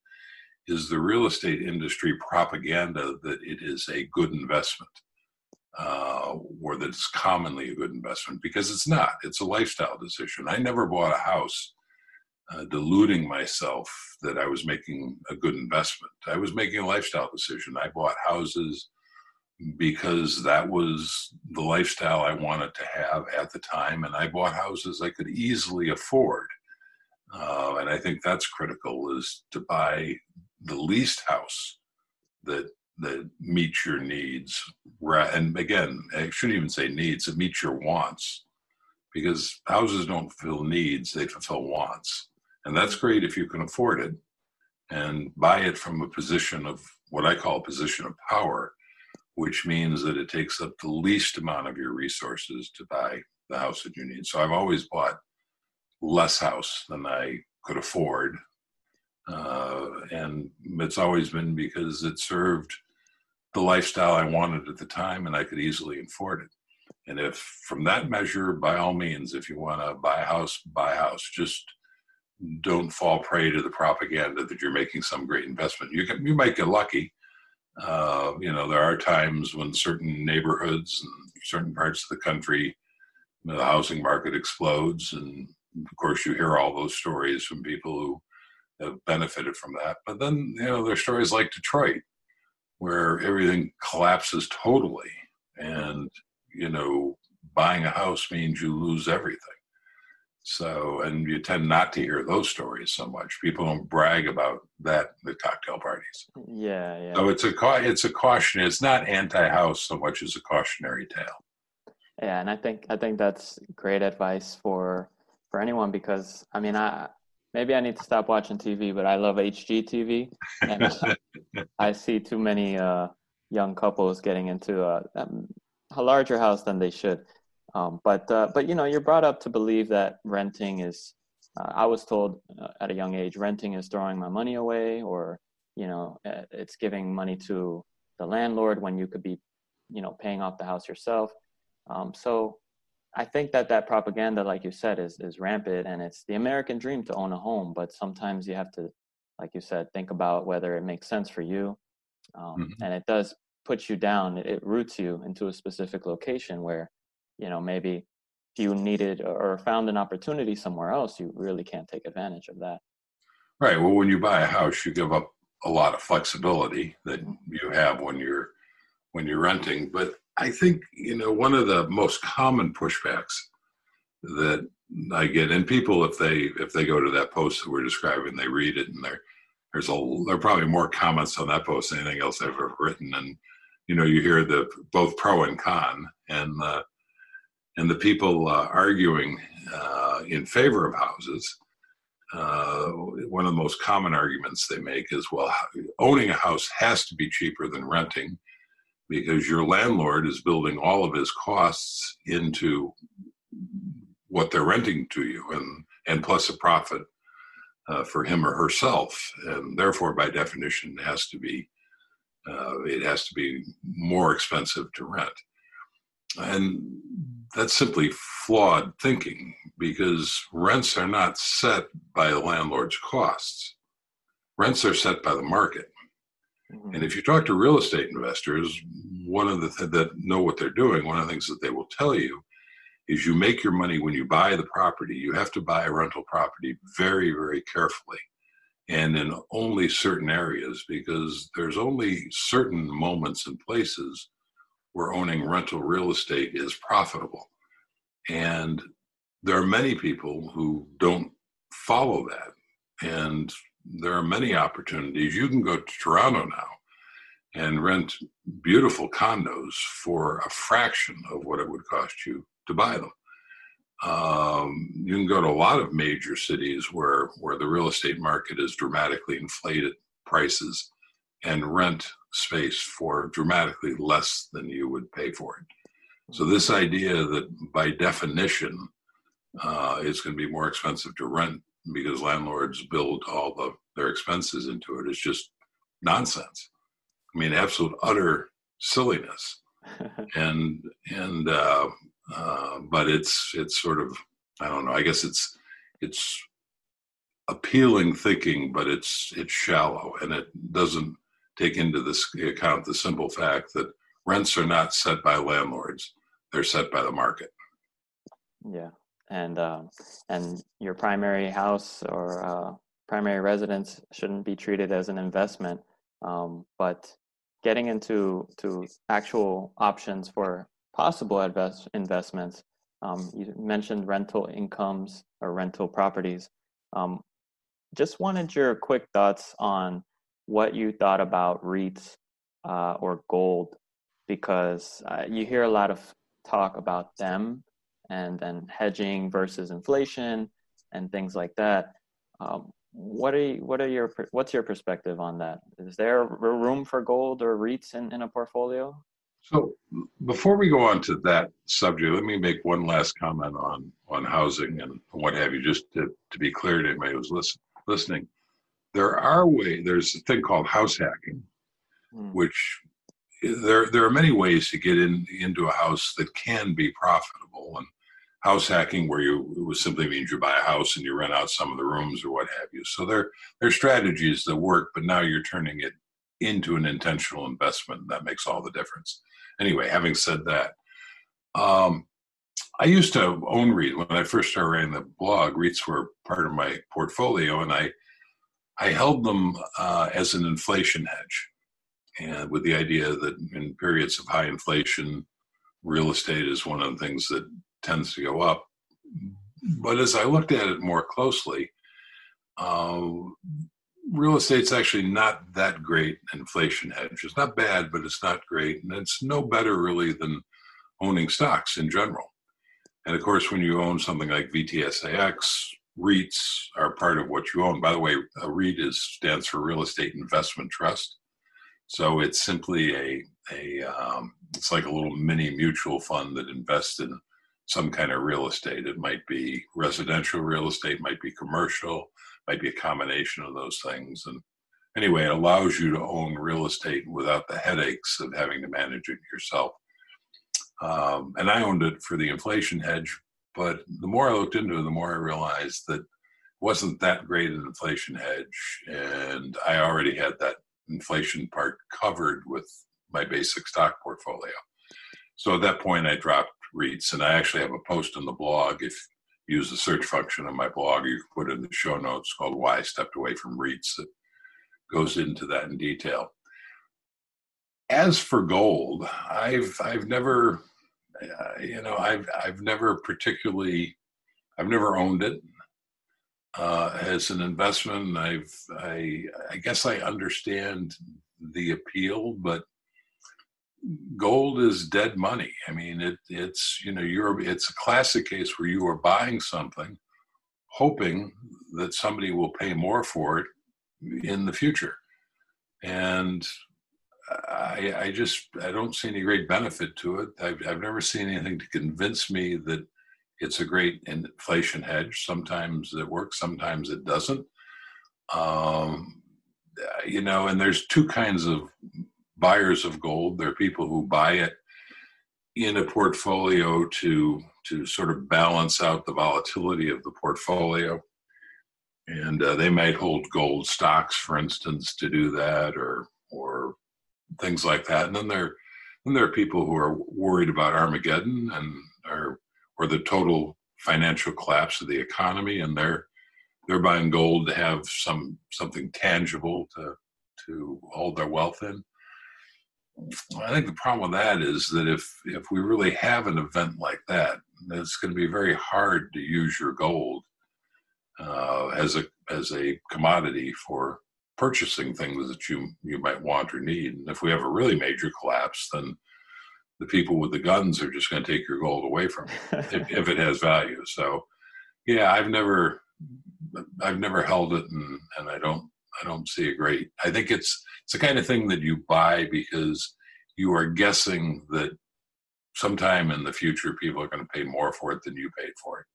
S2: is the real estate industry propaganda that it is a good investment uh, or that it's commonly a good investment because it's not. It's a lifestyle decision. I never bought a house uh, deluding myself that I was making a good investment. I was making a lifestyle decision. I bought houses because that was the lifestyle I wanted to have at the time, and I bought houses I could easily afford. Uh, and I think that's critical is to buy the least house that that meets your needs and again i shouldn't even say needs it meets your wants. Because houses don't fill needs they fulfill wants. And that's great if you can afford it and buy it from a position of what i call a position of power which means that it takes up the least amount of your resources to buy the house that you need. So i've always bought less house than i could afford uh, and it's always been because it served the lifestyle I wanted at the time and I could easily afford it. And if from that measure, by all means, if you want to buy a house, buy a house. Just don't fall prey to the propaganda that you're making some great investment. You can, you might get lucky. Uh, you know, there are times when certain neighborhoods and certain parts of the country, the housing market explodes, and of course, you hear all those stories from people who have benefited from that. But then, you know, there's stories like Detroit, where everything collapses totally, and you know, buying a house means you lose everything. So, and you tend not to hear those stories so much. People don't brag about that the cocktail parties.
S1: Yeah, yeah.
S2: So it's a it's a caution. It's not anti-house so much as a cautionary tale.
S1: Yeah, and I think I think that's great advice for for anyone because I mean I maybe I need to stop watching TV, but I love HGTV, and I see too many uh, young couples getting into a, um, a, larger house than they should. Um, but uh, but you know, you're brought up to believe that renting is. Uh, I was told uh, at a young age, renting is throwing my money away, or you know, uh, it's giving money to the landlord when you could be, you know, paying off the house yourself. Um, so I think that that propaganda, like you said, is is rampant, and it's the American dream to own a home. But sometimes you have to, like you said, think about whether it makes sense for you, um, mm-hmm. and it does put you down. It, it roots you into a specific location where, you know, maybe if you needed or found an opportunity somewhere else, you really can't take advantage of that.
S2: Right. Well, when you buy a house, you give up a lot of flexibility that you have when you're when you're renting, but I think you know one of the most common pushbacks that I get, and people if they if they go to that post that we're describing, they read it, and there there's a there are probably more comments on that post than anything else I've ever written, and you know you hear the both pro and con, and uh, and the people uh, arguing uh, in favor of houses. Uh, one of the most common arguments they make is, well, owning a house has to be cheaper than renting because your landlord is building all of his costs into what they're renting to you and and plus a profit uh, for him or herself and therefore by definition it has to be uh, it has to be more expensive to rent and that's simply flawed thinking because rents are not set by the landlord's costs. Rents are set by the market. Mm-hmm. And if you talk to real estate investors, one of the th- that know what they're doing, one of the things that they will tell you is you make your money when you buy the property. You have to buy a rental property very, very carefully and in only certain areas because there's only certain moments and places where owning rental real estate is profitable. And there are many people who don't follow that. And there are many opportunities. You can go to Toronto now and rent beautiful condos for a fraction of what it would cost you to buy them. Um, you can go to a lot of major cities where where the real estate market is dramatically inflated prices and rent space for dramatically less than you would pay for it. So this idea that by definition uh, it's going to be more expensive to rent because landlords build all the their expenses into it. it is just nonsense. I mean, absolute utter silliness. and and uh, uh, but it's it's sort of I don't know. I guess it's it's appealing thinking, but it's it's shallow and it doesn't take into this account the simple fact that rents are not set by landlords; they're set by the market.
S1: Yeah, and uh, and your primary house or uh, primary residence shouldn't be treated as an investment, um, but getting into to actual options for possible invest, investments. Um, you mentioned rental incomes or rental properties. Um, just wanted your quick thoughts on what you thought about REITs uh, or gold, because uh, you hear a lot of talk about them and then hedging versus inflation and things like that. Um, what are you, what are your what's your perspective on that? Is there room for gold or REITs in, in a portfolio?
S2: So before we go on to that subject, let me make one last comment on on housing and what have you, just to, to be clear to anybody who's listen, listening. There are way there's a thing called house hacking, mm. which there there are many ways to get in into a house that can be profitable and house hacking where you it was simply means you buy a house and you rent out some of the rooms or what have you. So there there are strategies that work, but now you're turning it into an intentional investment. That makes all the difference. Anyway, having said that, um, I used to own REIT when I first started writing the blog. REITs were part of my portfolio, and I I held them uh, as an inflation hedge, and with the idea that in periods of high inflation, real estate is one of the things that tends to go up. But as I looked at it more closely, uh, real estate's actually not that great inflation hedge. It's not bad, but it's not great. And it's no better really than owning stocks in general. And of course, when you own something like VTSAX, REITs are part of what you own. By the way, a REIT is stands for Real Estate Investment Trust. So it's simply a a um, it's like a little mini mutual fund that invests in some kind of real estate. It might be residential real estate, might be commercial, might be a combination of those things. And anyway, it allows you to own real estate without the headaches of having to manage it yourself. Um, and I owned it for the inflation hedge, but the more I looked into it, the more I realized that wasn't that great an inflation hedge, and I already had that inflation part covered with my basic stock portfolio. So at that point, I dropped REITs, and I actually have a post on the blog. If you use the search function on my blog, you can put it in the show notes called "Why I Stepped Away from REITs" that goes into that in detail. As for gold, I've I've never, uh, you know, I've I've never particularly, I've never owned it uh, as an investment. I've I I guess I understand the appeal, but gold is dead money. I mean, it, it's you know, you're it's a classic case where you are buying something, hoping that somebody will pay more for it in the future, and I, I just I don't see any great benefit to it. I've I've never seen anything to convince me that it's a great inflation hedge. Sometimes it works, sometimes it doesn't. Um, you know, and there's two kinds of buyers of gold. They're people who buy it in a portfolio to to sort of balance out the volatility of the portfolio. And uh, they might hold gold stocks, for instance, to do that, or or things like that. And then there then there are people who are worried about Armageddon and or or the total financial collapse of the economy, and they're they're buying gold to have some something tangible to to hold their wealth in. I think the problem with that is that if if we really have an event like that, it's going to be very hard to use your gold uh, as a as a commodity for purchasing things that you you might want or need. And if we have a really major collapse, then the people with the guns are just going to take your gold away from you if, if, it has value. So, yeah, I've never I've never held it, and and I don't I don't see a great. I think it's it's the kind of thing that you buy because you are guessing that sometime in the future people are going to pay more for it than you paid for it,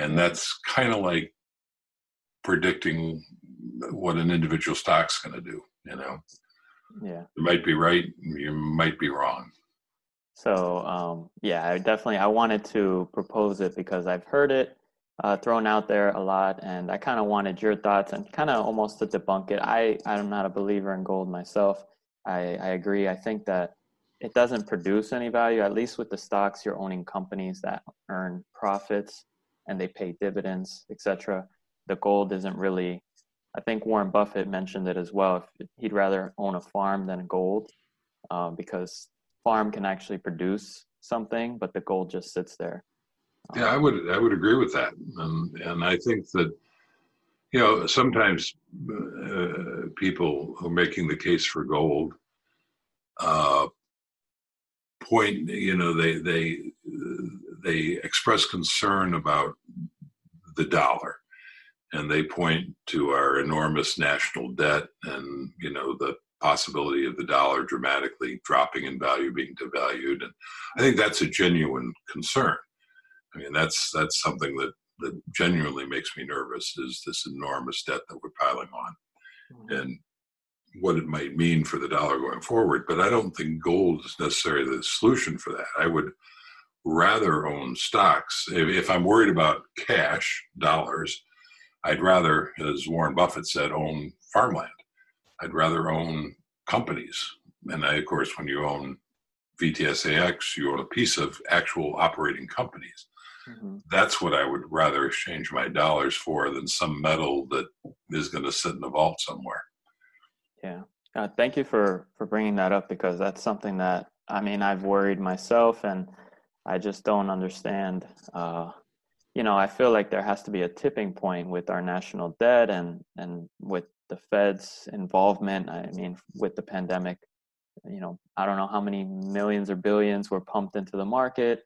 S2: and that's kind of like predicting what an individual stock's going to do. You know,
S1: yeah,
S2: you might be right, you might be wrong.
S1: So um, yeah, I definitely I wanted to propose it because I've heard it uh, thrown out there a lot, and I kind of wanted your thoughts and kind of almost to debunk it. I I'm not a believer in gold myself. I I agree. I think that it doesn't produce any value. At least with the stocks, you're owning companies that earn profits and they pay dividends, etc. The gold isn't really. I think Warren Buffett mentioned it as well. He'd rather own a farm than gold, um, because farm can actually produce something, but the gold just sits there.
S2: Yeah, I would I would agree with that, and and I think that you know sometimes uh, people who are making the case for gold uh, point you know they they they express concern about the dollar. And they point to our enormous national debt and you know the possibility of the dollar dramatically dropping in value being devalued. And i think that's a genuine concern I mean, that's that's something that that genuinely makes me nervous is this enormous debt that we're piling on, mm-hmm. and what it might mean for the dollar going forward. But I don't think gold is necessarily the solution for that. I would rather own stocks if, if I'm worried about cash dollars. I'd rather, as Warren Buffett said, own farmland. I'd rather own companies. And I, of course, when you own VTSAX, you own a piece of actual operating companies. Mm-hmm. That's what I would rather exchange my dollars for than some metal that is going to sit in a vault somewhere.
S1: Yeah. Uh, thank you for for bringing that up because that's something that I mean I've worried myself and I just don't understand. Uh, you know, I feel like there has to be a tipping point with our national debt and and with the Fed's involvement. I mean, with the pandemic, you know, I don't know how many millions or billions were pumped into the market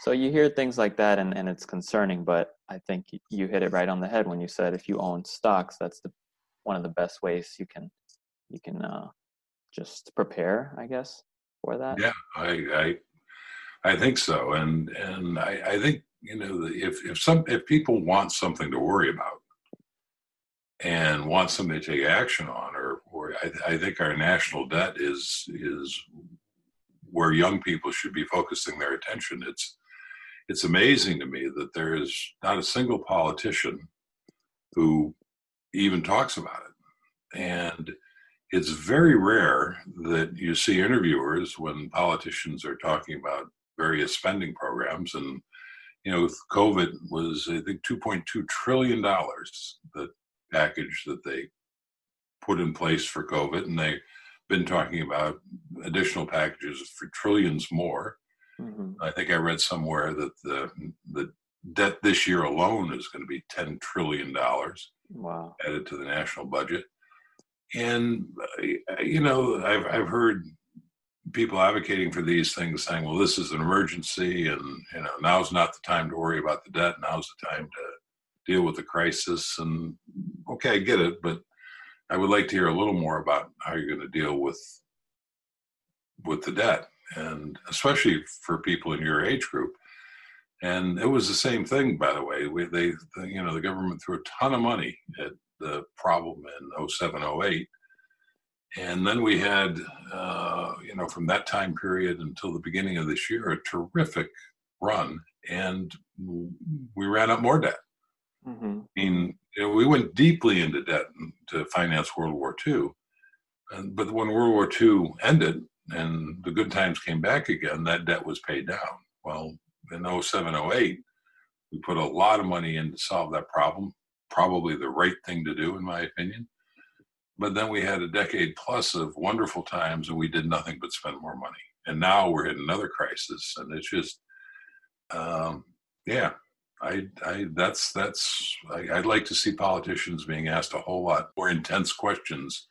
S1: so you hear things like that and, and it's concerning but i think you hit it right on the head when you said if you own stocks that's the one of the best ways you can you can uh, just prepare i guess for that.
S2: Yeah i i, I think so. And and I, I think you know if if some if people want something to worry about and want something to take action on or or I, I think our national debt is is where young people should be focusing their attention. It's it's amazing to me that there is not a single politician who even talks about it. And it's very rare that you see interviewers when politicians are talking about various spending programs. And, you know, COVID was, I think, $2.2 trillion, the package that they put in place for COVID. And they've been talking about additional packages for trillions more. Mm-hmm. I think I read somewhere that the the debt this year alone is going to be ten trillion dollars.
S1: Wow.
S2: Added to the national budget, and uh, you know I've I've heard people advocating for these things saying, well, this is an emergency, and you know now's not the time to worry about the debt. Now's the time to deal with the crisis. And okay, I get it, but I would like to hear a little more about how you're going to deal with with the debt and especially for people in your age group. And it was the same thing, by the way. We, they, the, you know, the government threw a ton of money at the problem in 07, 08. And then we had, uh, you know, from that time period until the beginning of this year, a terrific run, and we ran up more debt. Mm-hmm. I mean, you know, we went deeply into debt to finance World War II. And, but when World War II ended and the good times came back again, that debt was paid down. Well, in 07, 08, we put a lot of money in to solve that problem. Probably the right thing to do, in my opinion. But then we had a decade plus of wonderful times and we did nothing but spend more money. And now we're in another crisis. And it's just, um, yeah, I, I, that's, that's, I, I'd like to see politicians being asked a whole lot more intense questions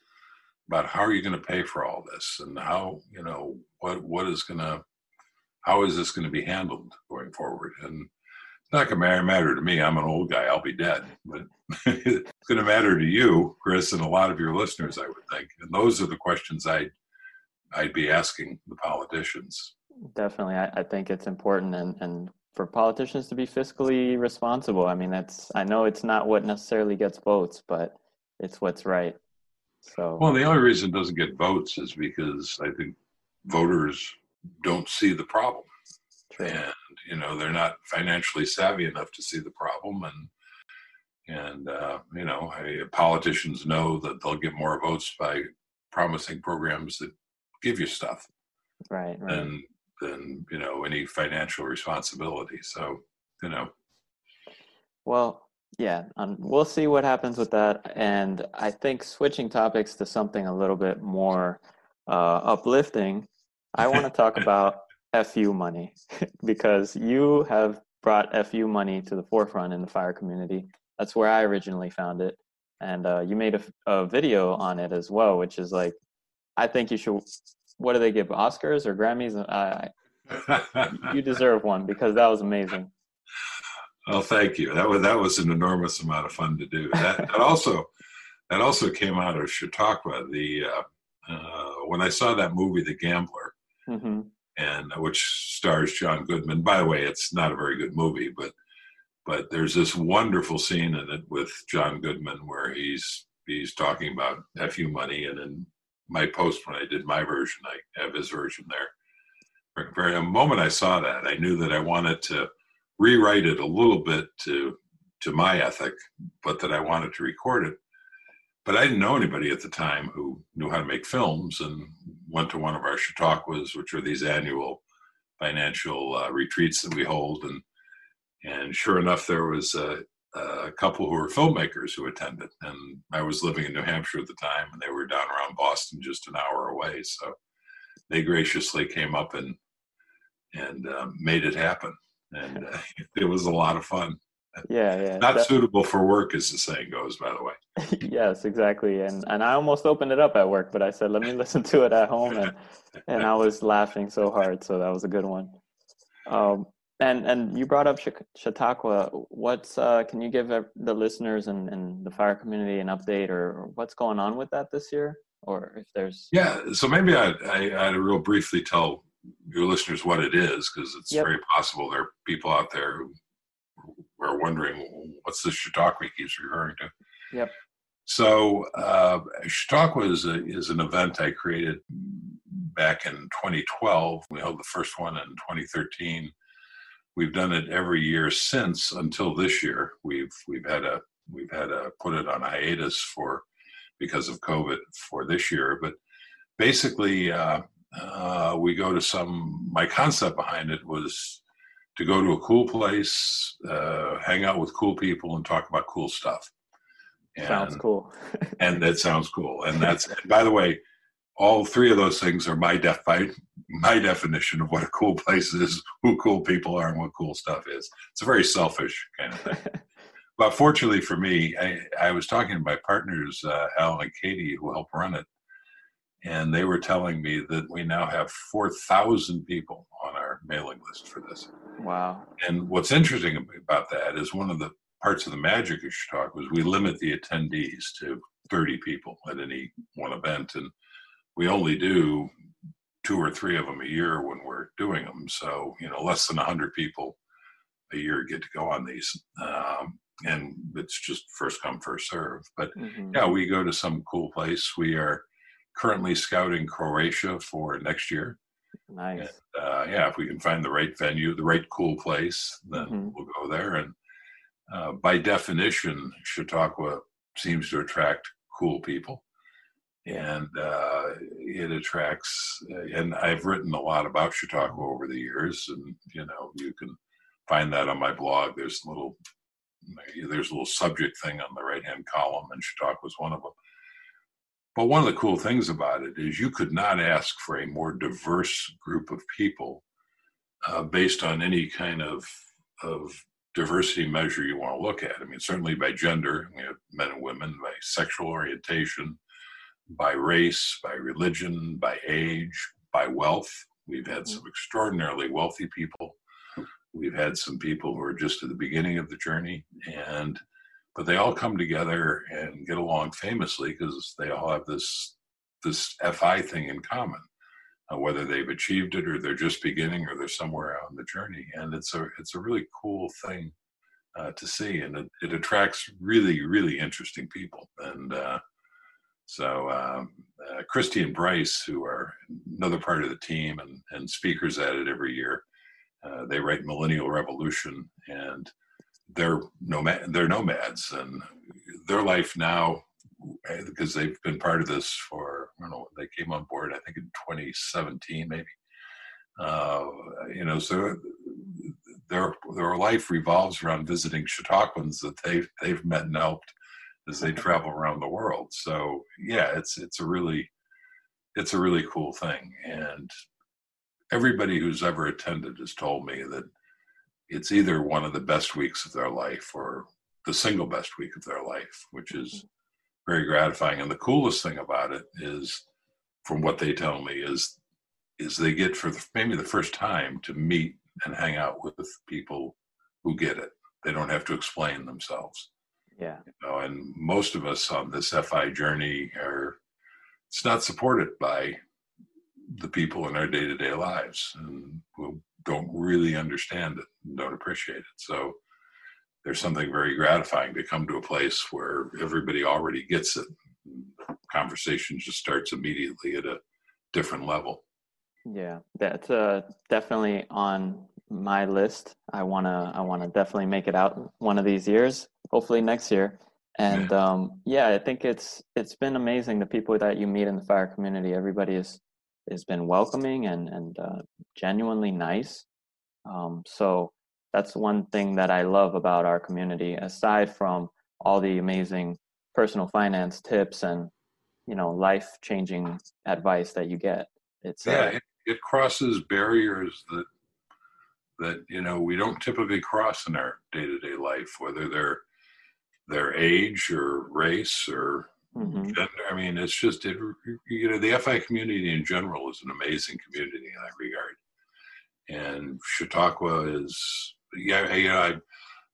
S2: about how are you going to pay for all this and how, you know, what, what is going to, how is this going to be handled going forward? And it's not going to matter to me. I'm an old guy. I'll be dead. But it's going to matter to you, Chris, and a lot of your listeners, I would think. And those are the questions I, I'd be asking the politicians.
S1: Definitely, I, I think it's important, and and for politicians to be fiscally responsible. I mean, that's I know it's not what necessarily gets votes, but it's what's right. So
S2: well, the only reason it doesn't get votes is because I think voters don't see the problem. True. And you know they're not financially savvy enough to see the problem, and and uh, you know politicians know that they'll get more votes by promising programs that give you stuff,
S1: right? right.
S2: Than than you know any financial responsibility. So you know.
S1: Well, yeah, um, we'll see what happens with that, and I think switching topics to something a little bit more uh, uplifting. I want to talk about FU money because you have brought FU money to the forefront in the fire community. That's where I originally found it. And uh, you made a, a, video on it as well, which is like, I think you should. What do they give? Oscars or Grammys? Uh, you deserve one because that was amazing.
S2: Well, thank you. That was that was an enormous amount of fun to do. That, that also that also came out of Chautauqua. The uh, uh, when I saw that movie, The Gambler, mm-hmm and which stars John Goodman. By the way, it's not a very good movie, but but there's this wonderful scene in it with John Goodman where he's he's talking about FU money, and in my post when I did my version, I have his version there. For a moment I saw that, I knew that I wanted to rewrite it a little bit to to my ethic, but that I wanted to record it but I didn't know anybody at the time who knew how to make films and went to one of our Chautauquas, which are these annual financial uh, retreats that we hold. And, and sure enough, there was a, a, couple who were filmmakers who attended. And I was living in New Hampshire at the time, and they were down around Boston, just an hour away. So they graciously came up and, and um, made it happen. And uh, it was a lot of fun.
S1: Yeah yeah
S2: not suitable for work as the saying goes by the way.
S1: Yes exactly and and i almost opened it up at work but i said let me listen to it at home and and i was laughing so hard so that was a good one. Um and and you brought up chautauqua. What's uh can you give the listeners and, and the fire community an update or what's going on with that this year? Or if there's
S2: yeah so maybe i i i'd real briefly tell your listeners what it is because it's yep. very possible there are people out there who are wondering what's this Chautauqua keeps referring to.
S1: Yep.
S2: So uh, Chautauqua is, a, is an event I created back in 2012. We held the first one in 2013. We've done it every year since until this year. We've we've had a we've had a put it on hiatus for because of COVID for this year. But basically, uh, uh, we go to some. My concept behind it was to go to a cool place, uh, hang out with cool people, and talk about cool stuff.
S1: And, sounds cool.
S2: and that sounds cool. And that's and by the way, all three of those things are my def by my definition of what a cool place is, who cool people are, and what cool stuff is. It's a very selfish kind of thing. but fortunately for me, I, I was talking to my partners, uh, Al and Katie, who help run it, and they were telling me that we now have 4,000 people on our mailing list for this.
S1: Wow.
S2: And what's interesting about that is one of the parts of the magic of talk was we limit the attendees to 30 people at any one event. And we only do two or three of them a year when we're doing them. So, you know, less than 100 people a year get to go on these. Um, and it's just first come, first serve. But mm-hmm. yeah, we go to some cool place. We are currently scouting Croatia for next year.
S1: Nice.
S2: And, uh, yeah, if we can find the right venue, the right cool place, then
S1: Mm-hmm.
S2: we'll go there. And uh, by definition, Chautauqua seems to attract cool people. And uh, it attracts, and I've written a lot about Chautauqua over the years, and you know you can find that on my blog. There's a little, there's a little subject thing on the right hand column, and Chautauqua was one of them. But one of the cool things about it is you could not ask for a more diverse group of people uh, based on any kind of of diversity measure you want to look at. I mean, certainly by gender, we have men and women, by sexual orientation, by race, by religion, by age, by wealth. We've had some extraordinarily wealthy people. We've had some people who are just at the beginning of the journey, and but they all come together and get along famously because they all have this this FI thing in common. Uh, whether they've achieved it or they're just beginning or they're somewhere on the journey, and it's a it's a really cool thing uh, to see, and it, it attracts really really interesting people. And uh, so um, uh, Kristy and Bryce, who are another part of the team and, and speakers at it every year, uh, they write Millennial Revolution, and they're nomad they're nomads, and their life now because they've been part of this for I don't know they came on board I think in 2017 maybe. Uh, you know so their their life revolves around visiting Chautauquans that they've they've met and helped as they travel around the world. So yeah it's it's a really it's a really cool thing. And everybody who's ever attended has told me that it's either one of the best weeks of their life or the single best week of their life which is mm-hmm. very gratifying. And the coolest thing about it is, from what they tell me, is is they get for the, maybe the first time to meet and hang out with people who get it. They don't have to explain themselves.
S1: Yeah.
S2: You know, and most of us on this FI journey are it's not supported by the people in our day-to-day lives and who don't really understand it and don't appreciate it. So there's something very gratifying to come to a place where everybody already gets it. Conversation just starts immediately at a different level.
S1: Yeah, that's uh, definitely on my list. I wanna, I wanna definitely make it out one of these years. Hopefully next year. And um, yeah, I think it's it's been amazing. The people that you meet in the fire community, everybody is has been welcoming and and uh, genuinely nice. Um, so that's one thing that I love about our community. Aside from all the amazing personal finance tips and you know life changing advice that you get, it's
S2: yeah,
S1: uh,
S2: it, it crosses barriers that that you know we don't typically cross in our day-to-day life, whether they're their age or race or
S1: mhm.
S2: gender. I mean, it's just it, you know the FI community in general is an amazing community in that regard, and Chautauqua is yeah. You know, I,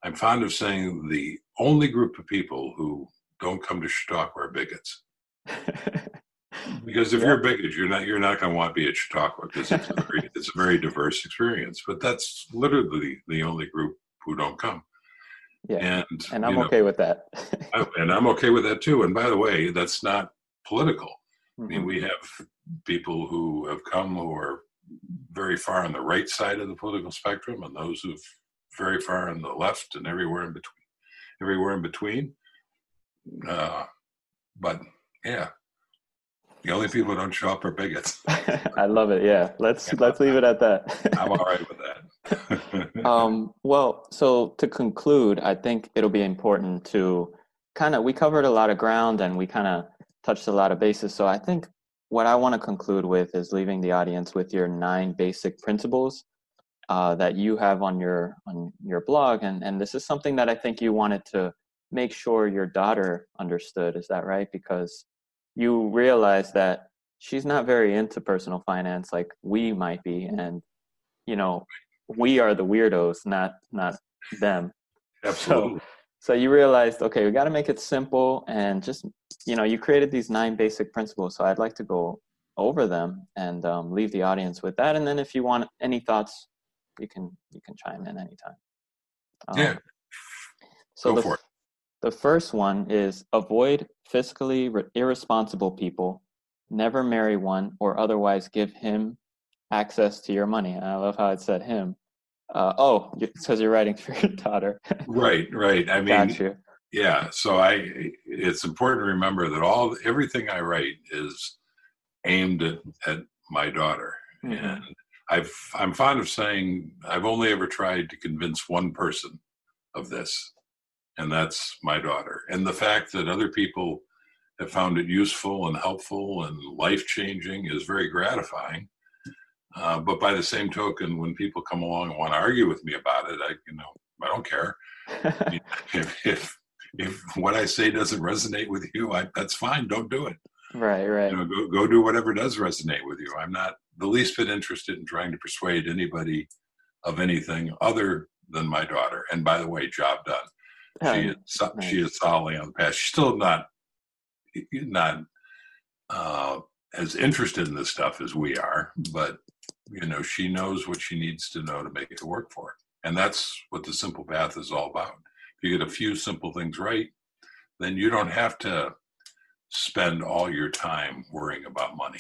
S2: I'm fond of saying the only group of people who don't come to Chautauqua are bigots. Because if you're a bigot, you're not you're not going to want to be at Chautauqua because it's a very it's a very diverse experience. But that's literally the only group who don't come.
S1: Yeah,
S2: And
S1: and I'm
S2: you know,
S1: okay with that.
S2: I- and I'm okay with that too. And by the way, that's not political. I mean,
S1: Mhm.
S2: we have people who have come who are very far on the right side of the political spectrum, and those who've very far on the left, and everywhere in between. Everywhere in between. Uh, but yeah, the only people who don't show up are bigots.
S1: I love it. Yeah, let's
S2: Yeah.
S1: let's leave it at that.
S2: I'm all right with that.
S1: um, well, so to conclude, I think it'll be important to kind of we covered a lot of ground and we kind of touched a lot of bases. So I think what I want to conclude with is leaving the audience with your nine basic principles uh, that you have on your on your blog, and and this is something that I think you wanted to make sure your daughter understood. Is that right? Because you realize that she's not very into personal finance like we might be, and you know we are the weirdos, not not them.
S2: Absolutely.
S1: So you realized, okay, we got to make it simple and just, you know, you created these nine basic principles. So I'd like to go over them and um, leave the audience with that. And then if you want any thoughts, you can you can chime in anytime. Um,
S2: Yeah.
S1: So
S2: Go
S1: the,
S2: for it.
S1: the first one is avoid fiscally re- irresponsible people never marry one or otherwise give him access to your money. And I love how it said him. Uh, oh, it says you're writing for your daughter.
S2: right, right. I mean, yeah. So I, it's important to remember that all everything I write is aimed at, at my daughter, mm-hmm. and I've I'm fond of saying I've only ever tried to convince one person of this, and that's my daughter. And the fact that other people have found it useful and helpful and life changing is very gratifying. Uh, but by the same token, when people come along and want to argue with me about it, I you know I don't care. if, if if what I say doesn't resonate with you, I, that's fine. Don't do it.
S1: Right, right.
S2: You know, go go do whatever does resonate with you. I'm not the least bit interested in trying to persuade anybody of anything other than my daughter. And by the way, job done. Oh, she is nice. she is solidly on the path. She's still not not uh, as interested in this stuff as we are, but you know she knows what she needs to know to make it work for her, and that's what the simple path is all about. If you get a few simple things right, then you don't have to spend all your time worrying about money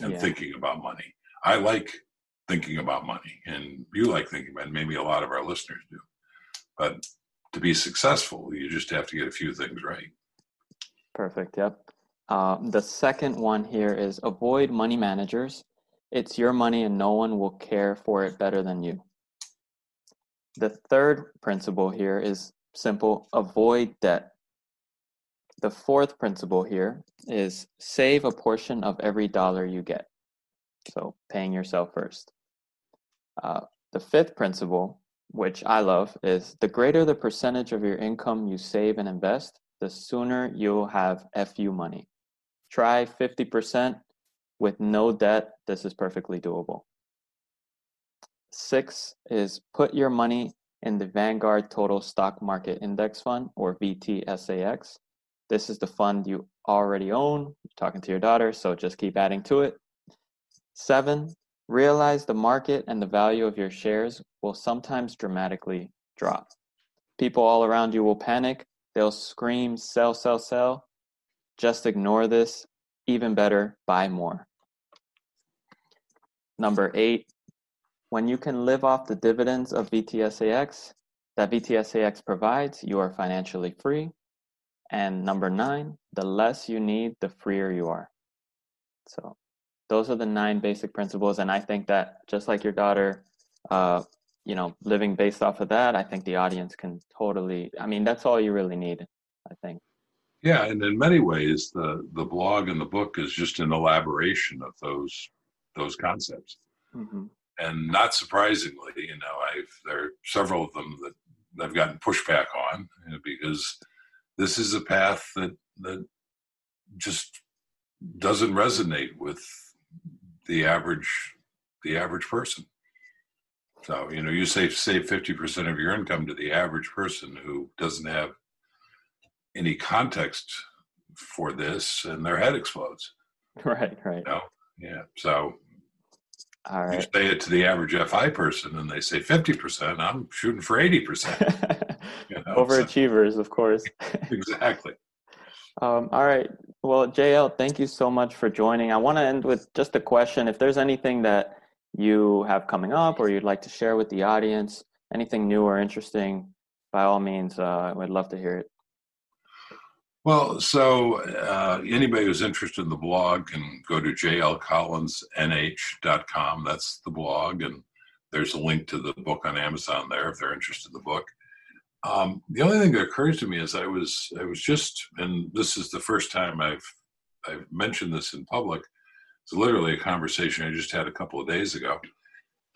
S2: and yeah. thinking about money. I like thinking about money, and you like thinking about it. Maybe a lot of our listeners do. But to be successful, you just have to get a few things right.
S1: Perfect. Yep. Uh, the second one here is avoid money managers. It's your money, and no one will care for it better than you. The third principle here is simple avoid debt. The fourth principle here is save a portion of every dollar you get. So paying yourself first. Uh, the fifth principle, which I love, is the greater the percentage of your income you save and invest, the sooner you'll have FU money. Try 50% with no debt. This is perfectly doable. Six is put your money in the Vanguard Total Stock Market Index Fund or VTSAX. This is the fund you already own. You're talking to your daughter, so just keep adding to it. Seven, realize the market and the value of your shares will sometimes dramatically drop. People all around you will panic. They'll scream, sell, sell, sell. Just ignore this. Even better, buy more. Number eight, when you can live off the dividends of VTSAX that VTSAX provides, you are financially free. And number nine, the less you need, the freer you are. So those are the nine basic principles. And I think that just like your daughter, uh, you know, living based off of that, I think the audience can totally, I mean, that's all you really need, I think.
S2: Yeah, and in many ways, the the blog and the book is just an elaboration of those those concepts. Mm-hmm. And not surprisingly, you know, I've there are several of them that I've gotten pushback on you know, because this is a path that that just doesn't resonate with the average the average person. So you know, you say save fifty percent of your income to the average person who doesn't have any context for this, and their head explodes.
S1: Right, right. You
S2: know? Yeah. So all right. You say it to the average FI person, and they say fifty percent. I'm shooting for eighty percent.
S1: You know, Overachievers, so. of course.
S2: exactly.
S1: Um, all right. Well, JL, thank you so much for joining. I want to end with just a question. If there's anything that you have coming up or you'd like to share with the audience, anything new or interesting, by all means, uh, I'd love to hear it.
S2: Well, so uh, anybody who's interested in the blog can go to jlcollinsnh.com. That's the blog, and there's a link to the book on Amazon there if they're interested in the book. Um, the only thing that occurs to me is I was I was just, and this is the first time I've I've mentioned this in public. It's literally a conversation I just had a couple of days ago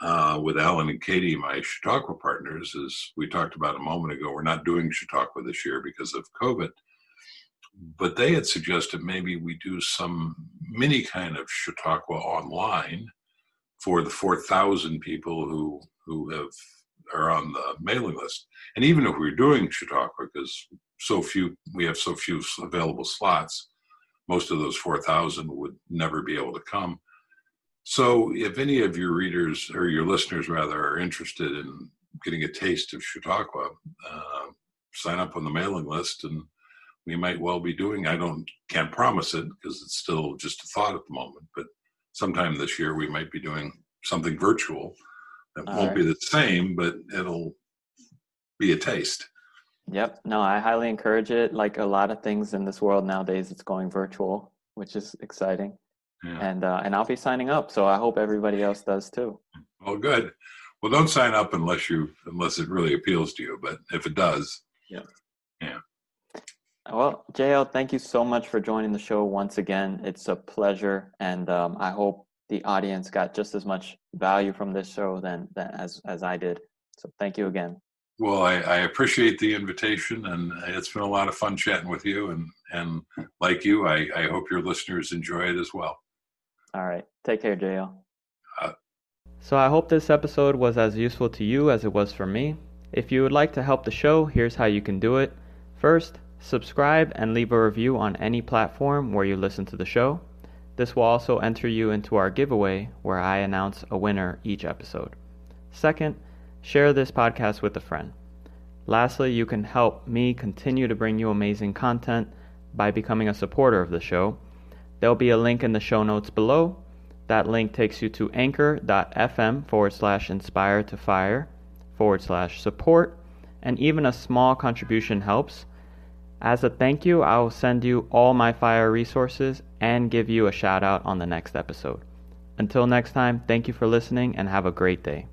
S2: uh, with Alan and Katie, my Chautauqua partners. As we talked about a moment ago, we're not doing Chautauqua this year because of COVID but they had suggested maybe we do some mini kind of Chautauqua online for the 4,000 people who who have are on the mailing list. And even if we're doing Chautauqua, because so few we have so few available slots, most of those 4,000 would never be able to come. So if any of your readers or your listeners rather are interested in getting a taste of Chautauqua, uh, sign up on the mailing list and we might well be doing. I don't can't promise it because it's still just a thought at the moment. But sometime this year we might be doing something virtual that
S1: All
S2: won't
S1: right.
S2: be the same, but it'll be a taste.
S1: Yep. No, I highly encourage it. Like a lot of things in this world nowadays, it's going virtual, which is exciting.
S2: Yeah.
S1: And uh, and I'll be signing up, so I hope everybody else does too.
S2: Well, good. Well, don't sign up unless you unless it really appeals to you. But if it does,
S1: Well, JL, thank you so much for joining the show once again. It's a pleasure, and um, I hope the audience got just as much value from this show than, than as as I did. So thank you again.
S2: well, I, I appreciate the invitation, and it's been a lot of fun chatting with you. And and like you, I, I hope your listeners enjoy it as well.
S1: All right. Take care, JL.
S2: Uh,
S1: so I hope this episode was as useful to you as it was for me. If you would like to help the show, here's how you can do it. First, subscribe and leave a review on any platform where you listen to the show. This will also enter you into our giveaway where I announce a winner each episode. Second, share this podcast with a friend. Lastly, you can help me continue to bring you amazing content by becoming a supporter of the show. There'll be a link in the show notes below. That link takes you to anchor.fm forward slash inspire to fire forward slash support, and even a small contribution helps. As a thank you, I will send you all my fire resources and give you a shout out on the next episode. Until next time, thank you for listening and have a great day.